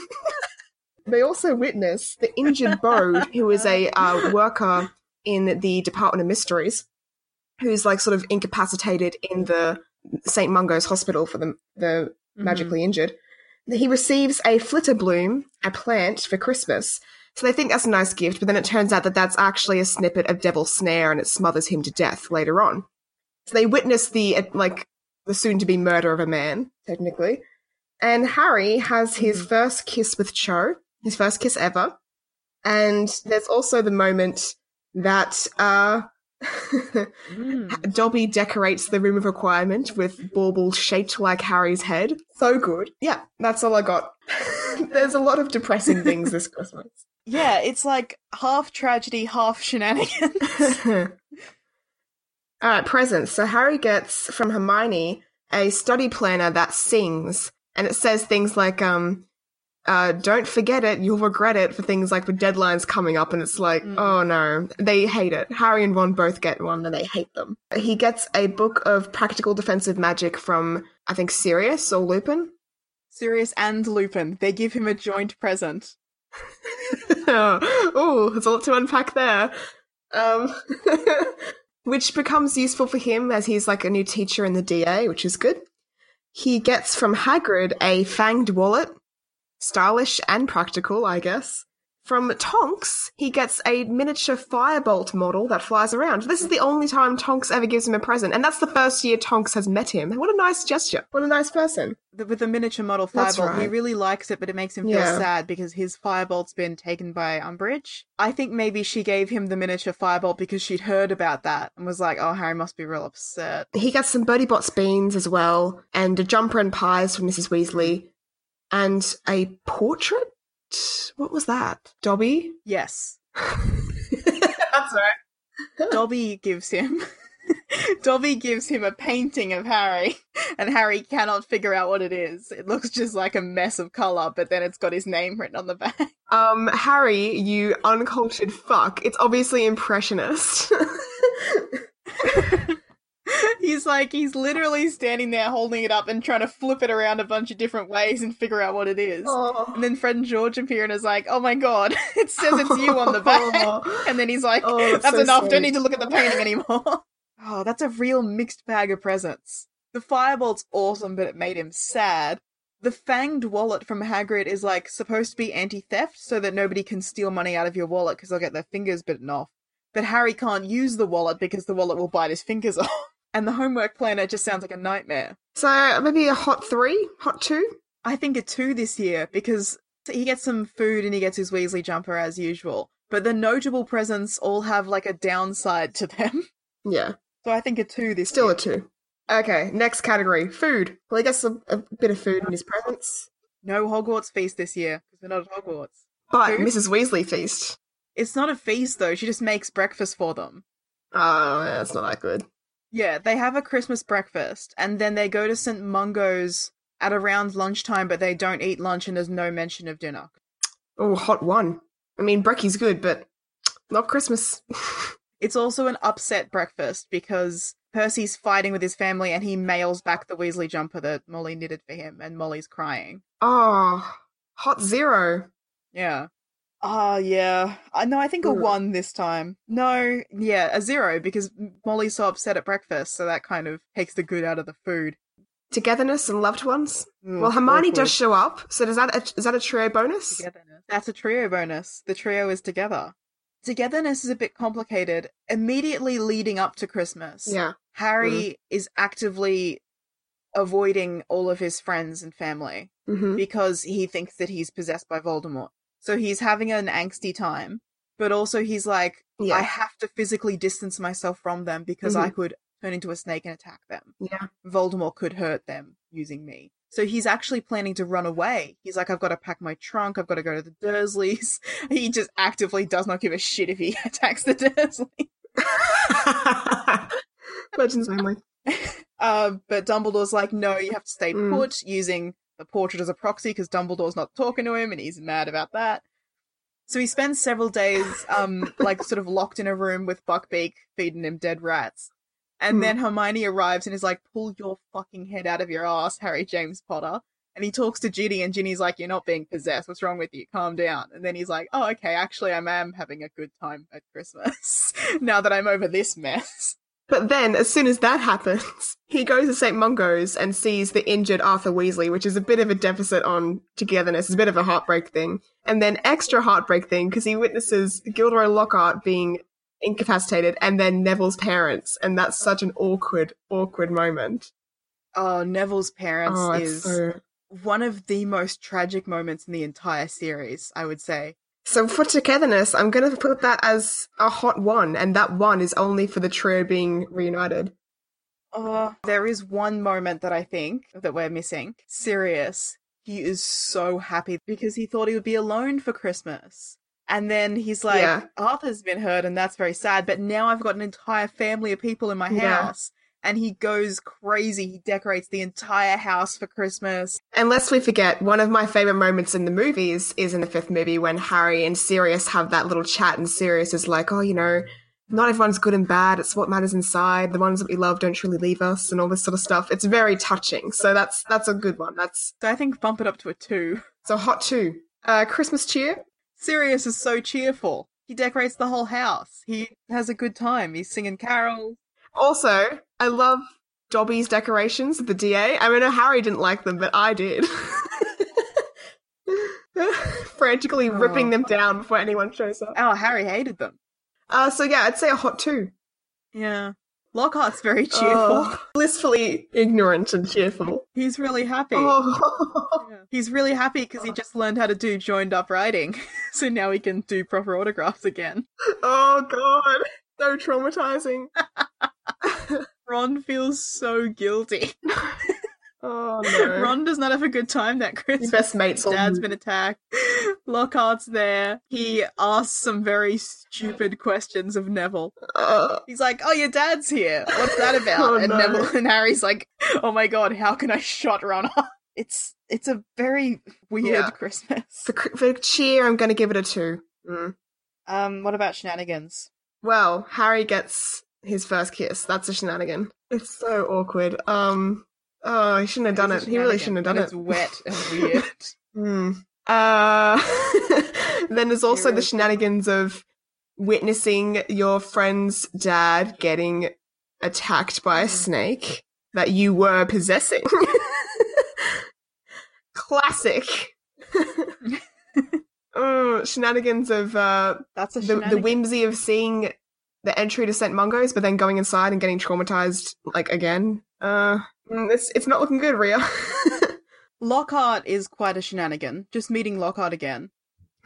they also witness the injured Bode, who is a uh, worker in the Department of Mysteries, who's like sort of incapacitated in the St. Mungo's hospital for the, the magically injured. He receives a flitter bloom, a plant, for Christmas. So they think that's a nice gift, but then it turns out that that's actually a snippet of Devil's Snare and it smothers him to death later on. So they witness the, uh, like, the soon to be murder of a man, technically. And Harry has his first kiss with Cho, his first kiss ever. And there's also the moment that, uh, Mm. Dobby decorates the room of requirement with baubles shaped like Harry's head. So good. Yeah, that's all I got. There's a lot of depressing things this Christmas. Yeah, it's like half tragedy, half shenanigans. All right, presents. So Harry gets from Hermione a study planner that sings, and it says things like, um, uh, don't forget it, you'll regret it for things like the deadlines coming up, and it's like, Mm. oh no, they hate it. Harry and Ron both get one, and they hate them. He gets a book of practical defensive magic from, I think, Sirius or Lupin. Sirius and Lupin, they give him a joint present. oh, there's a lot to unpack there. Um, which becomes useful for him as he's like a new teacher in the DA, which is good. He gets from Hagrid a fanged wallet, stylish and practical, I guess. From Tonks, he gets a miniature firebolt model that flies around. This is the only time Tonks ever gives him a present, and that's the first year Tonks has met him. What a nice gesture. What a nice person. The- With the miniature model That's firebolt, he really likes it, but it makes him feel Yeah. sad because his firebolt's been taken by Umbridge. I think maybe she gave him the miniature firebolt because she'd heard about that and was like, "Oh, Harry must be real upset." He gets some Bertie Bott's beans as well, and a jumper and pies from Mrs. Weasley, and a portrait. What was that? Dobby. Yes, That's right. Dobby gives him. Dobby gives him a painting of Harry, and Harry cannot figure out what it is. It looks just like a mess of color, but then it's got his name written on the back. Um, Harry, you uncultured fuck. It's obviously impressionist. he's like, he's literally standing there holding it up and trying to flip it around a bunch of different ways and figure out what it is. oh. And then Fred and George appear and is like, oh my god, it says it's you on the back. Oh. And then he's like, Oh, that's that's so enough, sweet. don't need to look at the painting anymore. oh, that's a real mixed bag of presents. The firebolt's awesome, but it made him sad. The fanged wallet from Hagrid is like supposed to be anti-theft so that nobody can steal money out of your wallet because they'll get their fingers bitten off. But Harry can't use the wallet because the wallet will bite his fingers off. And the homework planner just sounds like a nightmare. So maybe a hot three, hot two. I think a two this year because he gets some food and he gets his Weasley jumper as usual. But the notable presents all have like a downside to them. Yeah, So I think a two this year. still year. a two. Okay, next category, food. Well, he gets a, a bit of food in his presents, No Hogwarts feast this year because we're not at Hogwarts. but Food? Mrs. Weasley feast. It's not a feast though. She just makes breakfast for them. Oh, yeah, that's not that good. Yeah, they have a Christmas breakfast and then they go to St. Mungo's at around lunchtime, but they don't eat lunch and there's no mention of dinner. Oh, hot one. I mean, brekie's good, but not Christmas. It's also an upset breakfast because Percy's fighting with his family and he mails back the Weasley jumper that Molly knitted for him, and Molly's crying. oh, hot zero. Yeah. Ah, yeah. I no, I think a Mm. one this time. No, yeah, a zero because Molly's so upset at breakfast, so that kind of takes the good out of the food. Togetherness and loved ones. Ugh, Well, Hermione awkward. does show up, so does that a, is that a trio bonus? Togetherness. That's a trio bonus. The trio is together. Togetherness is a bit complicated. Immediately leading up to Christmas, Yeah. Harry is actively avoiding all of his friends and family hmm because he thinks that he's possessed by Voldemort. So he's having an angsty time, but also he's like, Yeah. I have to physically distance myself from them because I could turn into a snake and attack them. Yeah. Voldemort could hurt them using me. So he's actually planning to run away. He's like, I've got to pack my trunk. I've got to go to the Dursleys. He just actively does not give a shit if he attacks the Dursleys. Legends only. Uh, but Dumbledore's like, no, you have to stay Mm. put, using the portrait as a proxy because Dumbledore's not talking to him and he's mad about that. So he spends several days, um, like sort of locked in a room with Buckbeak feeding him dead rats. And Hmm. then Hermione arrives and is like, pull your fucking head out of your ass, Harry James Potter. And he talks to Ginny and Ginny's like, you're not being possessed. What's wrong with you? Calm down. And then he's like, oh, okay, actually I am having a good time at Christmas now that I'm over this mess. But then, as soon as that happens, he goes to St. Mungo's and sees the injured Arthur Weasley, which is a bit of a deficit on togetherness. It's a bit of a heartbreak thing. And then extra heartbreak thing because he witnesses Gilderoy Lockhart being incapacitated and then Neville's parents. And that's such an awkward, awkward moment. Oh, Neville's parents oh, is so... one of the most tragic moments in the entire series, I would say. So for togetherness, I'm going to put that as a hot one. And that one is only for the trio being reunited. Uh, there is one moment that I think that we're missing. Sirius, he is so happy because he thought he would be alone for Christmas. And then he's like, Yeah. Arthur's been hurt, and that's very sad. But now I've got an entire family of people in my Yeah. house. And he goes crazy. He decorates the entire house for Christmas. And lest we forget, one of my favorite moments in the movies is in the fifth movie when Harry and Sirius have that little chat, and Sirius is like, "Oh, you know, not everyone's good and bad. It's what matters inside. The ones that we love don't truly leave us, and all this sort of stuff." It's very touching. So that's that's a good one. That's So I think bump it up to a two. so hot two. Uh, Christmas cheer. Sirius is so cheerful. He decorates the whole house. He has a good time. He's singing carols. Also, I love Dobby's decorations of the DA. I mean, I know Harry didn't like them, but I did. Frantically ripping Oh. them down before anyone shows up. Oh, Harry hated them. Uh, so yeah, I'd say a hot two. Yeah. Lockhart's very cheerful. Oh, blissfully ignorant and cheerful. He's really happy. Oh. Yeah. He's really happy because he just learned how to do joined up writing. so now he can do proper autographs again. oh god, so traumatizing. Ron feels so guilty. Oh no. Ron does not have a good time that Christmas. best mates all Dad's been attacked. Lockhart's there. He asks some very stupid questions of Neville. Uh, He's like, "Oh, your dad's here. What's that about?" Oh, and no. Neville and Harry's like, "Oh my god, how can I shot Ron up?" It's it's a very weird Yeah. Christmas. for, for cheer, I'm going to give it a two. Mm. Um, what about shenanigans? Well, Harry gets his first kiss. That's a shenanigan. It's so awkward. Um. Oh, he shouldn't have done it. He really shouldn't have done and it. It's wet and weird. Hmm. Uh, then there's also the shenanigans of witnessing your friend's dad getting attacked by a Mm. snake that you were possessing. Classic. oh, shenanigans of uh, That's a the, the whimsy of seeing the entry to St. Mungo's, but then going inside and getting traumatized like again. Uh, mm, it's it's not looking good, Ria. Lockhart is quite a shenanigan. Just meeting Lockhart again.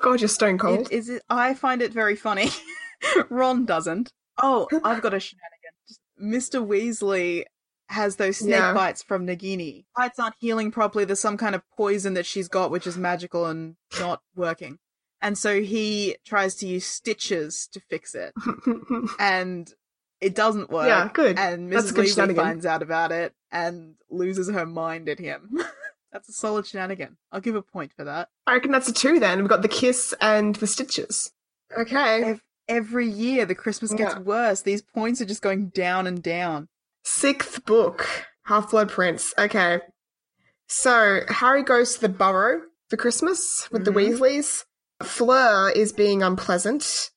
God, you're stone cold. It, is it? I find it very funny. Ron doesn't. Oh, I've got a shenanigan. Just, Mr. Weasley has those snake Yeah. bites from Nagini. Bites aren't healing properly. There's some kind of poison that she's got, which is magical and not working. And so he tries to use stitches to fix it, and it doesn't work. yeah, good. And Mrs. Weasley finds out about it and loses her mind at him. That's a solid shenanigan. I'll give a point for that. I reckon that's a two then. We've got the kiss and the stitches. Okay. Ev- Every year, the Christmas gets Yeah. worse. These points are just going down and down. Sixth book, Half Blood Prince. Okay. So Harry goes to the Burrow for Christmas with the Mhm. Weasleys. Fleur is being unpleasant.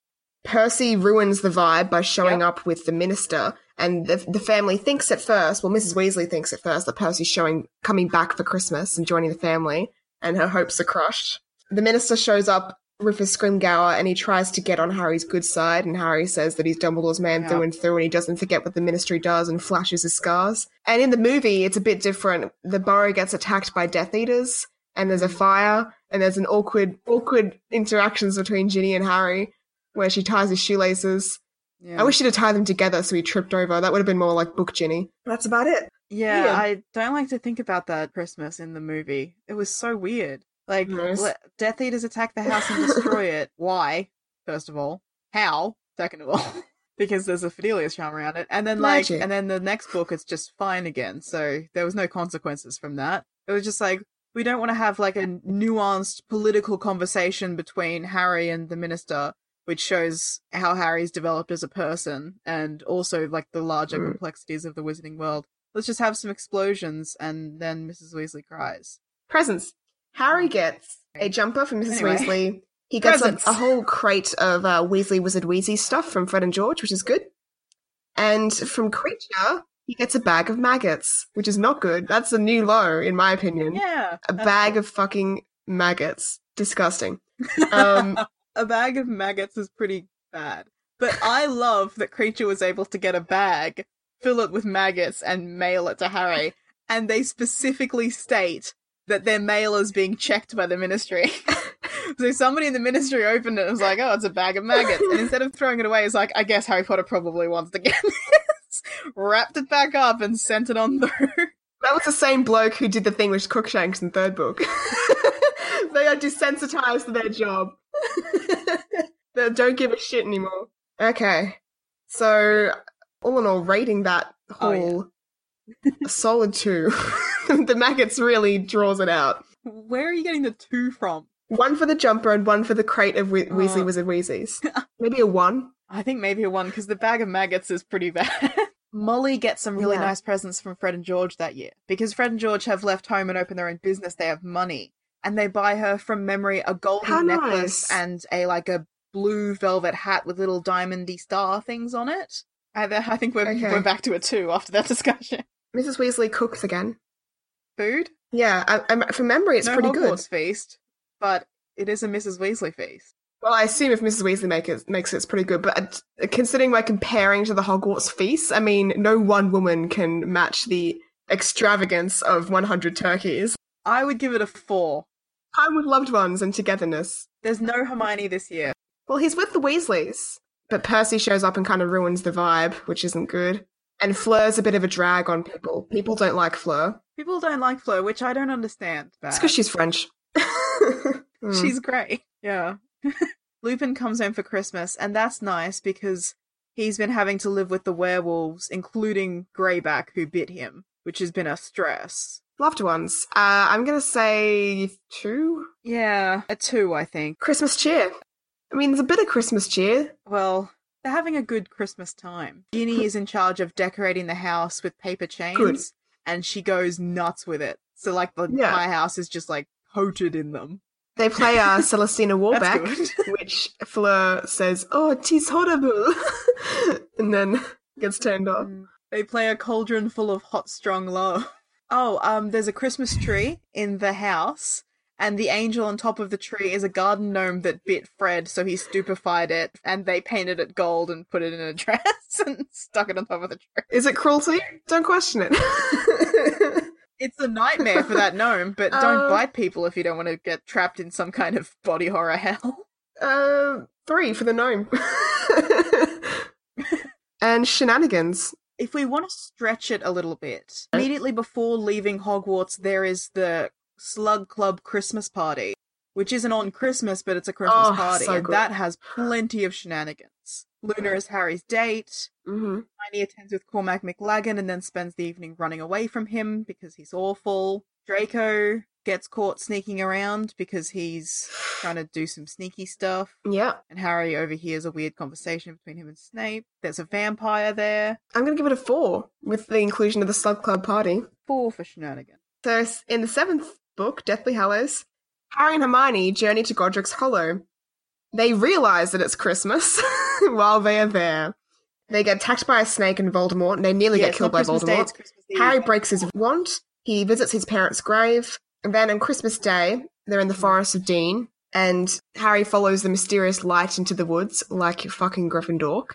Percy ruins the vibe by showing Yep. up with the minister, and the, the family thinks at first, well, Mrs. Weasley thinks at first that Percy's showing coming back for Christmas and joining the family, and her hopes are crushed. The minister shows up, Rufus Scrimgeour, and he tries to get on Harry's good side, and Harry says that he's Dumbledore's man Yeah. through and through, and he doesn't forget what the ministry does and flashes his scars. And in the movie, it's a bit different. The burrow gets attacked by Death Eaters, and there's a fire, and there's an awkward, awkward interactions between Ginny and Harry, where she ties his shoelaces. Yeah. I wish she'd have tied them together so he tripped over. That would have been more like book Ginny. That's about it. Yeah, Weird. I don't like to think about that Christmas in the movie. It was so weird. Like, Yes. le- Death Eaters attack the house and destroy it. Why? First of all, how? Second of all, because there's a Fidelius charm around it, and then like, Magic. and then the next book it's just fine again. So there was no consequences from that. It was just like we don't want to have like a nuanced political conversation between Harry and the minister, which shows how Harry's developed as a person and also like the larger Mm. complexities of the wizarding world. Let's just have some explosions and then Mrs. Weasley cries. Presents. Harry gets a jumper from Mrs. Anyway. Weasley. He gets a, a whole crate of uh, Weasley Wizard Wheezy stuff from Fred and George, which is good. And from Kreacher, he gets a bag of maggots, which is not good. That's a new low, in my opinion. Yeah. A bag of fucking maggots. Disgusting. Um, a bag of maggots is pretty bad. But I love that Kreacher was able to get a bag, fill it with maggots, and mail it to Harry. And they specifically state that their mail is being checked by the ministry. so somebody in the ministry opened it and was like, oh, it's a bag of maggots. And instead of throwing it away, it's like, I guess Harry Potter probably wants to get. Wrapped it back up and sent it on through. That was the same bloke who did the thing with Crookshanks in third book. they are desensitized to their job. they don't give a shit anymore. Okay. So, all in all, rating that Oh, yeah. haul a solid two. the maggots really draws it out. Where are you getting the two from? One for the jumper and one for the crate of we- Weasley Oh. Wizard Wheezies. Maybe a one. I think maybe a one because the bag of maggots is pretty bad. Molly gets some really Yeah. nice presents from Fred and George that year because Fred and George have left home and opened their own business. They have money, and they buy her from memory a golden How necklace nice. and a like a blue velvet hat with little diamondy star things on it. I, I think we're Okay. we're back to a two after that discussion. Mrs. Weasley cooks again. Food, Yeah, I, I, from memory, it's no pretty good. Hogwarts feast, but it is a Mrs. Weasley feast. Well, I assume if Mrs. Weasley make it, makes it, it's pretty good. But uh, considering we're comparing to the Hogwarts feast, I mean, no one woman can match the extravagance of 100 turkeys. I would give it a four. Time with loved ones and togetherness. There's no Hermione this year. Well, he's with the Weasleys. But Percy shows up and kind of ruins the vibe, which isn't good. And Fleur's a bit of a drag on people. People don't like Fleur. People don't like Fleur, which I don't understand. It's because she's French. Mm. She's great. Yeah. Lupin comes home for Christmas, and that's nice because he's been having to live with the werewolves, including Greyback, who bit him, which has been a stress. loved ones. Uh, I'm gonna say two. Yeah, a two, I think. Christmas cheer. I mean, there's a bit of Christmas cheer. Well, they're having a good Christmas time. Ginny is in charge of decorating the house with paper chains, Good. and she goes nuts with it. So, like, the Yeah. my house is just like coated in them. They play uh, Celestina Warbeck, which Fleur says, "Oh, tis horrible," and then gets turned off. Mm. They play a cauldron full of hot, strong love. Oh, um, there's a Christmas tree in the house, and the angel on top of the tree is a garden gnome that bit Fred, so he stupefied it, and they painted it gold and put it in a dress and stuck it on top of the tree. Is it cruelty? Don't question it. It's a nightmare for that gnome, but don't Uh, bite people if you don't want to get trapped in some kind of body horror hell. uh, three for the gnome. and shenanigans. if we want to stretch it a little bit, immediately before leaving Hogwarts, there is the Slug Club Christmas party, which isn't on Christmas, but it's a Christmas Oh, party, so and that has plenty of shenanigans. Luna is Harry's date. hmm Hermione attends with Cormac McLaggen and then spends the evening running away from him because he's awful. Draco gets caught sneaking around because he's trying to do some sneaky stuff. Yeah, And Harry overhears a weird conversation between him and Snape. There's a vampire there. I'm gonna give it a four with the inclusion of the Slug Club party. Four for shenanigans. So in the seventh book, Deathly Hallows, Harry and Hermione journey to Godric's Hollow. They realize that it's Christmas while they are there. They get attacked by a snake and Voldemort, and they nearly Yeah, get killed by Christmas Day, Voldemort. Eve. Harry breaks his wand. He visits his parents' grave. And then on Christmas Day, they're in the Forest of Dean, and Harry follows the mysterious light into the woods like fucking Gryffindor.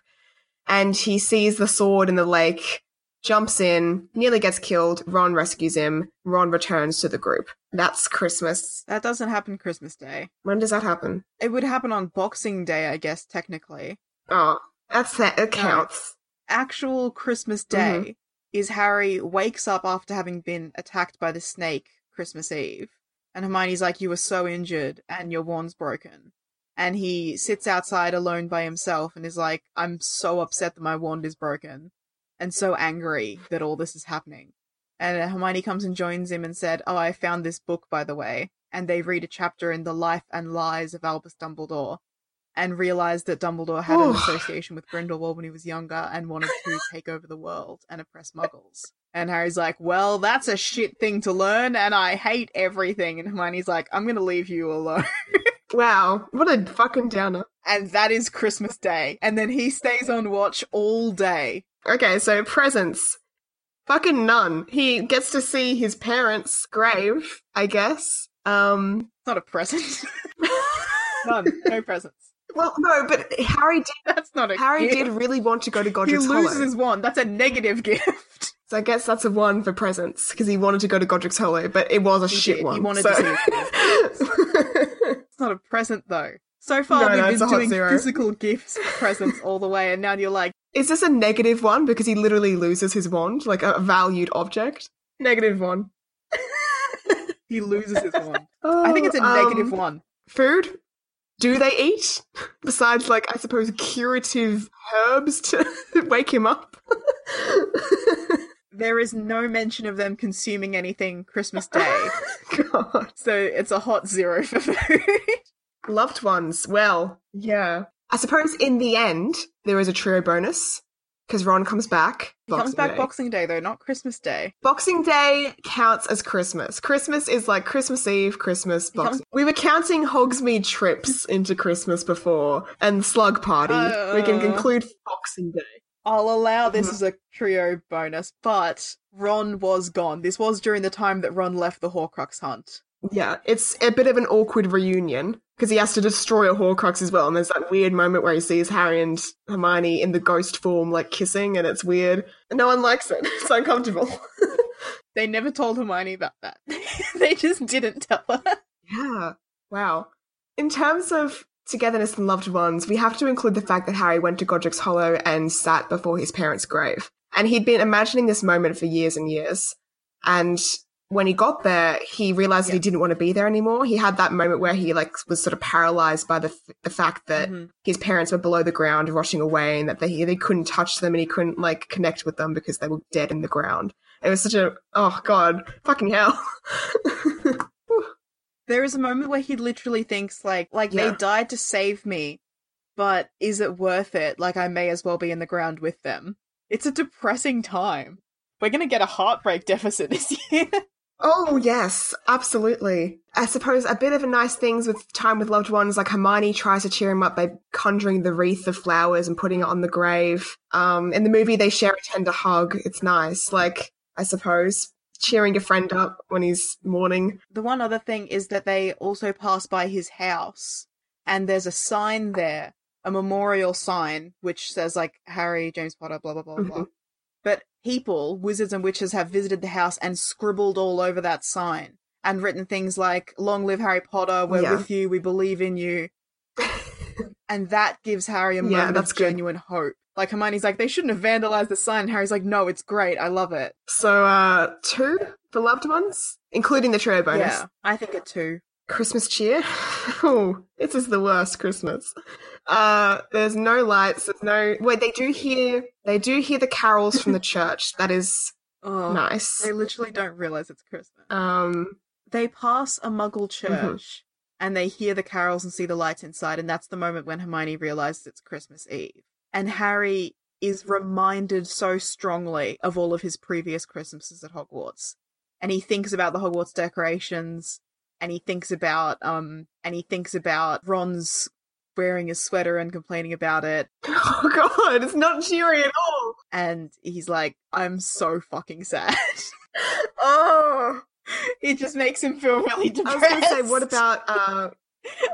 And he sees the sword in the lake, jumps in, nearly gets killed. Ron rescues him. Ron returns to the group. That's Christmas. That doesn't happen Christmas Day. When does that happen? It would happen on Boxing Day, I guess, technically. Oh, that's that. It counts. Actual Christmas Mm-hmm. Day is Harry wakes up after having been attacked by the snake Christmas Eve. And Hermione's like, You were so injured and your wand's broken. And he sits outside alone by himself and is like, I'm so upset that my wand is broken. And so angry that all this is happening. And Hermione comes and joins him and said, Oh, I found this book, by the way. And they read a chapter in the life and lies of Albus Dumbledore and realized that Dumbledore had an association with Grindelwald when he was younger and wanted to take over the world and oppress muggles. And Harry's like, Well, that's a shit thing to learn, and I hate everything. And Hermione's like, I'm gonna leave you alone. Wow, what a fucking downer. and that is Christmas Day. And then he stays on watch all day. Okay, so presents. Fucking none. He gets to see his parents' grave, I guess. Um, It's not a present. None. No presents. Well, no, but Harry did. That's not a Harry gift. did really want to go to Godric's Hollow. He loses Hollow. his wand. That's a negative gift. So I guess that's a one for presents because he wanted to go to Godric's Hollow, but it was a He shit did. one. He wanted so- to see It's not a present though. So far No, no, we've it's a been hot doing zero. physical gifts presents all the way, and now you're like, Is this a negative one because he literally loses his wand, like a valued object? Negative one. He loses his wand. I think it's a Oh, um, one. Food? Do they eat? Besides, like, I suppose curative herbs to wake him up? There is no mention of them consuming anything Christmas Day, God. so it's a hot zero for food. Loved ones. Well, yeah. I suppose in the end, there is a trio bonus because Ron comes back. He comes back Day. Boxing Day though, not Christmas Day. Boxing Day counts as Christmas. Christmas is like Christmas Eve, Christmas, comes- Boxing. We were counting Hogsmeade trips into Christmas before and Slug Party. we can Uh. conclude Boxing Day. I'll allow this Mhm. as a trio bonus, but Ron was gone. This was during the time that Ron left the Horcrux hunt. Yeah, it's a bit of an awkward reunion because he has to destroy a Horcrux as well. And there's that weird moment where he sees Harry and Hermione in the ghost form, like kissing, and it's weird. And no one likes it. It's uncomfortable. They never told Hermione about that. they just didn't tell her. Yeah. Wow. In terms of togetherness and loved ones, we have to include the fact that Harry went to Godric's Hollow and sat before his parents' grave. And he'd been imagining this moment for years and years. And when he got there, he realized that he didn't want to be there anymore. He had that moment where he like was sort of paralyzed by the f- the fact that Mhm. his parents were below the ground, rotting away, and that they they couldn't touch them and he couldn't like connect with them because they were dead in the ground. It was such a oh god, fucking hell. There is a moment where he literally thinks like like Yeah. they died to save me, but is it worth it? Like I may as well be in the ground with them. It's a depressing time. We're gonna get a heartbreak deficit this year. Oh yes, absolutely. I suppose a bit of a nice things with time with loved ones, like Hermione tries to cheer him up by conjuring the wreath of flowers and putting it on the grave. Um, in the movie, they share a tender hug. It's nice. Like I suppose cheering a friend up when he's mourning. the one other thing is that they also pass by his house and there's a sign there, a memorial sign which says like Harry, James Potter, blah blah blah blah. People, wizards and witches have visited the house and scribbled all over that sign and written things like "Long live Harry Potter, we're Yeah. with you, we believe in you." and that gives Harry a Yeah, moment that's of good. genuine hope. Like Hermione's like, they shouldn't have vandalized the sign. Harry's like, no, it's great. I love it. So uh, two for loved ones, including the trio bonus. Yeah, I think a two. Christmas cheer. Oh, this is the worst Christmas. Uh, there's no lights. There's no. Wait, they do hear. They do hear the carols from the church. That is Oh, nice. They literally don't realize it's Christmas. Um, they pass a muggle Mm-hmm. church and they hear the carols and see the lights inside, and that's the moment when Hermione realizes it's Christmas Eve. And Harry is reminded so strongly of all of his previous Christmases at Hogwarts. And he thinks about the Hogwarts decorations, and he thinks about um and he thinks about Ron's wearing his sweater and complaining about it. oh god, it's not cheery at all. And he's like, I'm so fucking sad. Oh, it just makes him feel really depressed. I was going to say, what about uh,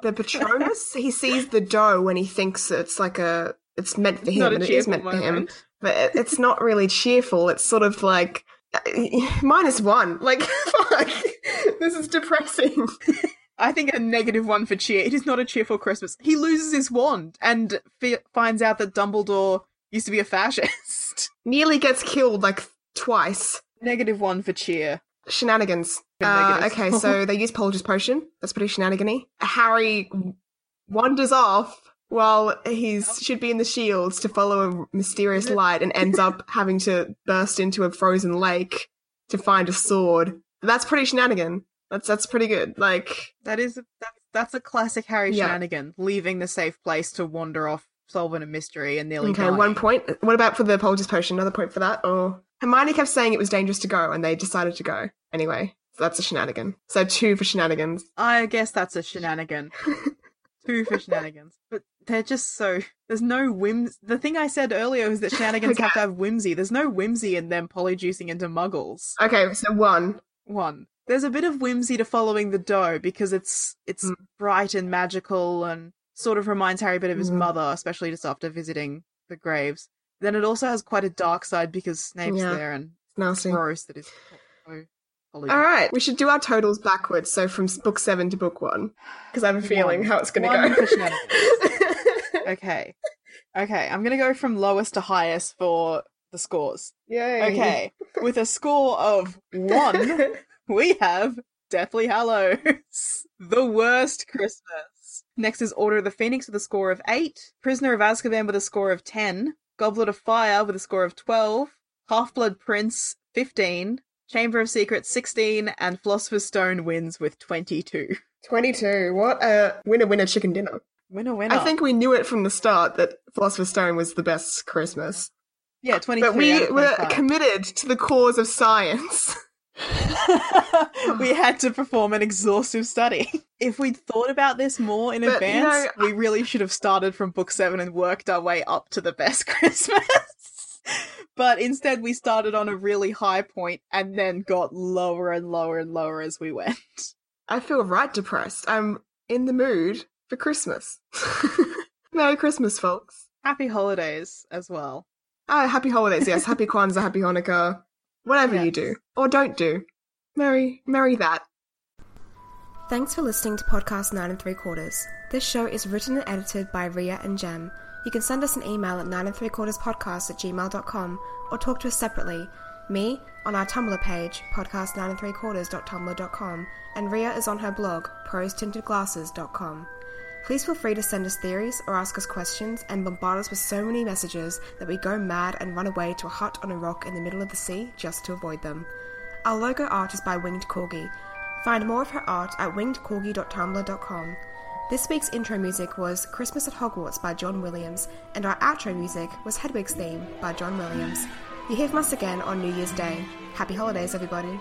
the Patronus? he sees the doe when he thinks it's like a. It's meant for him, and it is meant for him. But it, it's not really cheerful. It's sort of like minus one. Like, fuck, this is depressing. I think a negative one for cheer. It is not a cheerful Christmas. He loses his wand and fi- finds out that Dumbledore used to be a fascist. Nearly gets killed like twice. negative one for cheer. Shenanigans. Uh, okay, so they use Polyjuice potion. That's pretty shenanigany. Harry wanders off while he's should be in the shields to follow a mysterious light and ends up having to burst into a frozen lake to find a sword. That's pretty shenanigan. That's that's pretty good. Like That is that's that's a classic Harry Yeah. shenanigan, leaving the safe place to wander off, solving a mystery, and nearly okay, dying. one point. What about for the Polyjuice potion? Another point for that. Or Hermione kept saying it was dangerous to go, and they decided to go anyway. So that's a shenanigan. So two for shenanigans. I guess that's a shenanigan. Two for shenanigans, but they're just so. There's no whims. The thing I said earlier was that shenanigans have to have whimsy. There's no whimsy in them polyjuicing into muggles. Okay, so one. one. There's a bit of whimsy to following the doe because it's it's Mm. bright and magical and sort of reminds Harry a bit of his Mhm. mother, especially just after visiting the graves. Then it also has quite a dark side because Snape's Yeah. there and It's nasty. gross that is. All right, we should do our totals backwards. So from book seven to book one, because I have a feeling One. how it's going to go. Okay. Okay, I'm gonna go from lowest to highest for the scores. Yay. Okay. With a score of one, we have Deathly Hallows. the worst Christmas. Next is Order of the Phoenix with a score of 8. Prisoner of Azkaban with a score of 10. Goblet of Fire with a score of 12. Half Blood Prince 15. Chamber of Secrets 16. And Philosopher's Stone wins with 22. 22. What a winner winner chicken dinner. Winner, winner. I think we knew it from the start that Philosopher's Stone was the best Christmas. Yeah, 22. But we were committed to the cause of science. we had to perform an exhaustive study. If we'd thought about this more in But, you advance, know, we really should have started from book seven and worked our way up to the best Christmas. but instead, we started on a really high point and then got lower and lower and lower as we went. I feel right depressed. I'm in the mood for Christmas. Merry Christmas, folks. Happy holidays as well. Ah, happy holidays, yes. Happy Kwanzaa, happy Hanukkah. Whatever you do. Or don't do. marry marry that. Thanks for listening to Podcast 9 and 3 Quarters. This show is written and edited by Ria and Jem. You can send us an email at 9 and 3 quarters podcast at gmail.com or talk to us separately. Me on our Tumblr page, podcast 9 and 3 quarters.tumblr.com, and Ria is on her blog, prostintedglasses.com. Please feel free to send us theories or ask us questions and bombard us with so many messages that we go mad and run away to a hut on a rock in the middle of the sea just to avoid them. Our logo art is by Winged Corgi. Find more of her art at wingedcorgi.tumblr.com. This week's intro music was Christmas at Hogwarts by John Williams, and our outro music was Hedwig's Theme by John Williams. You hear from us again on New Year's Day. Happy holidays, everybody.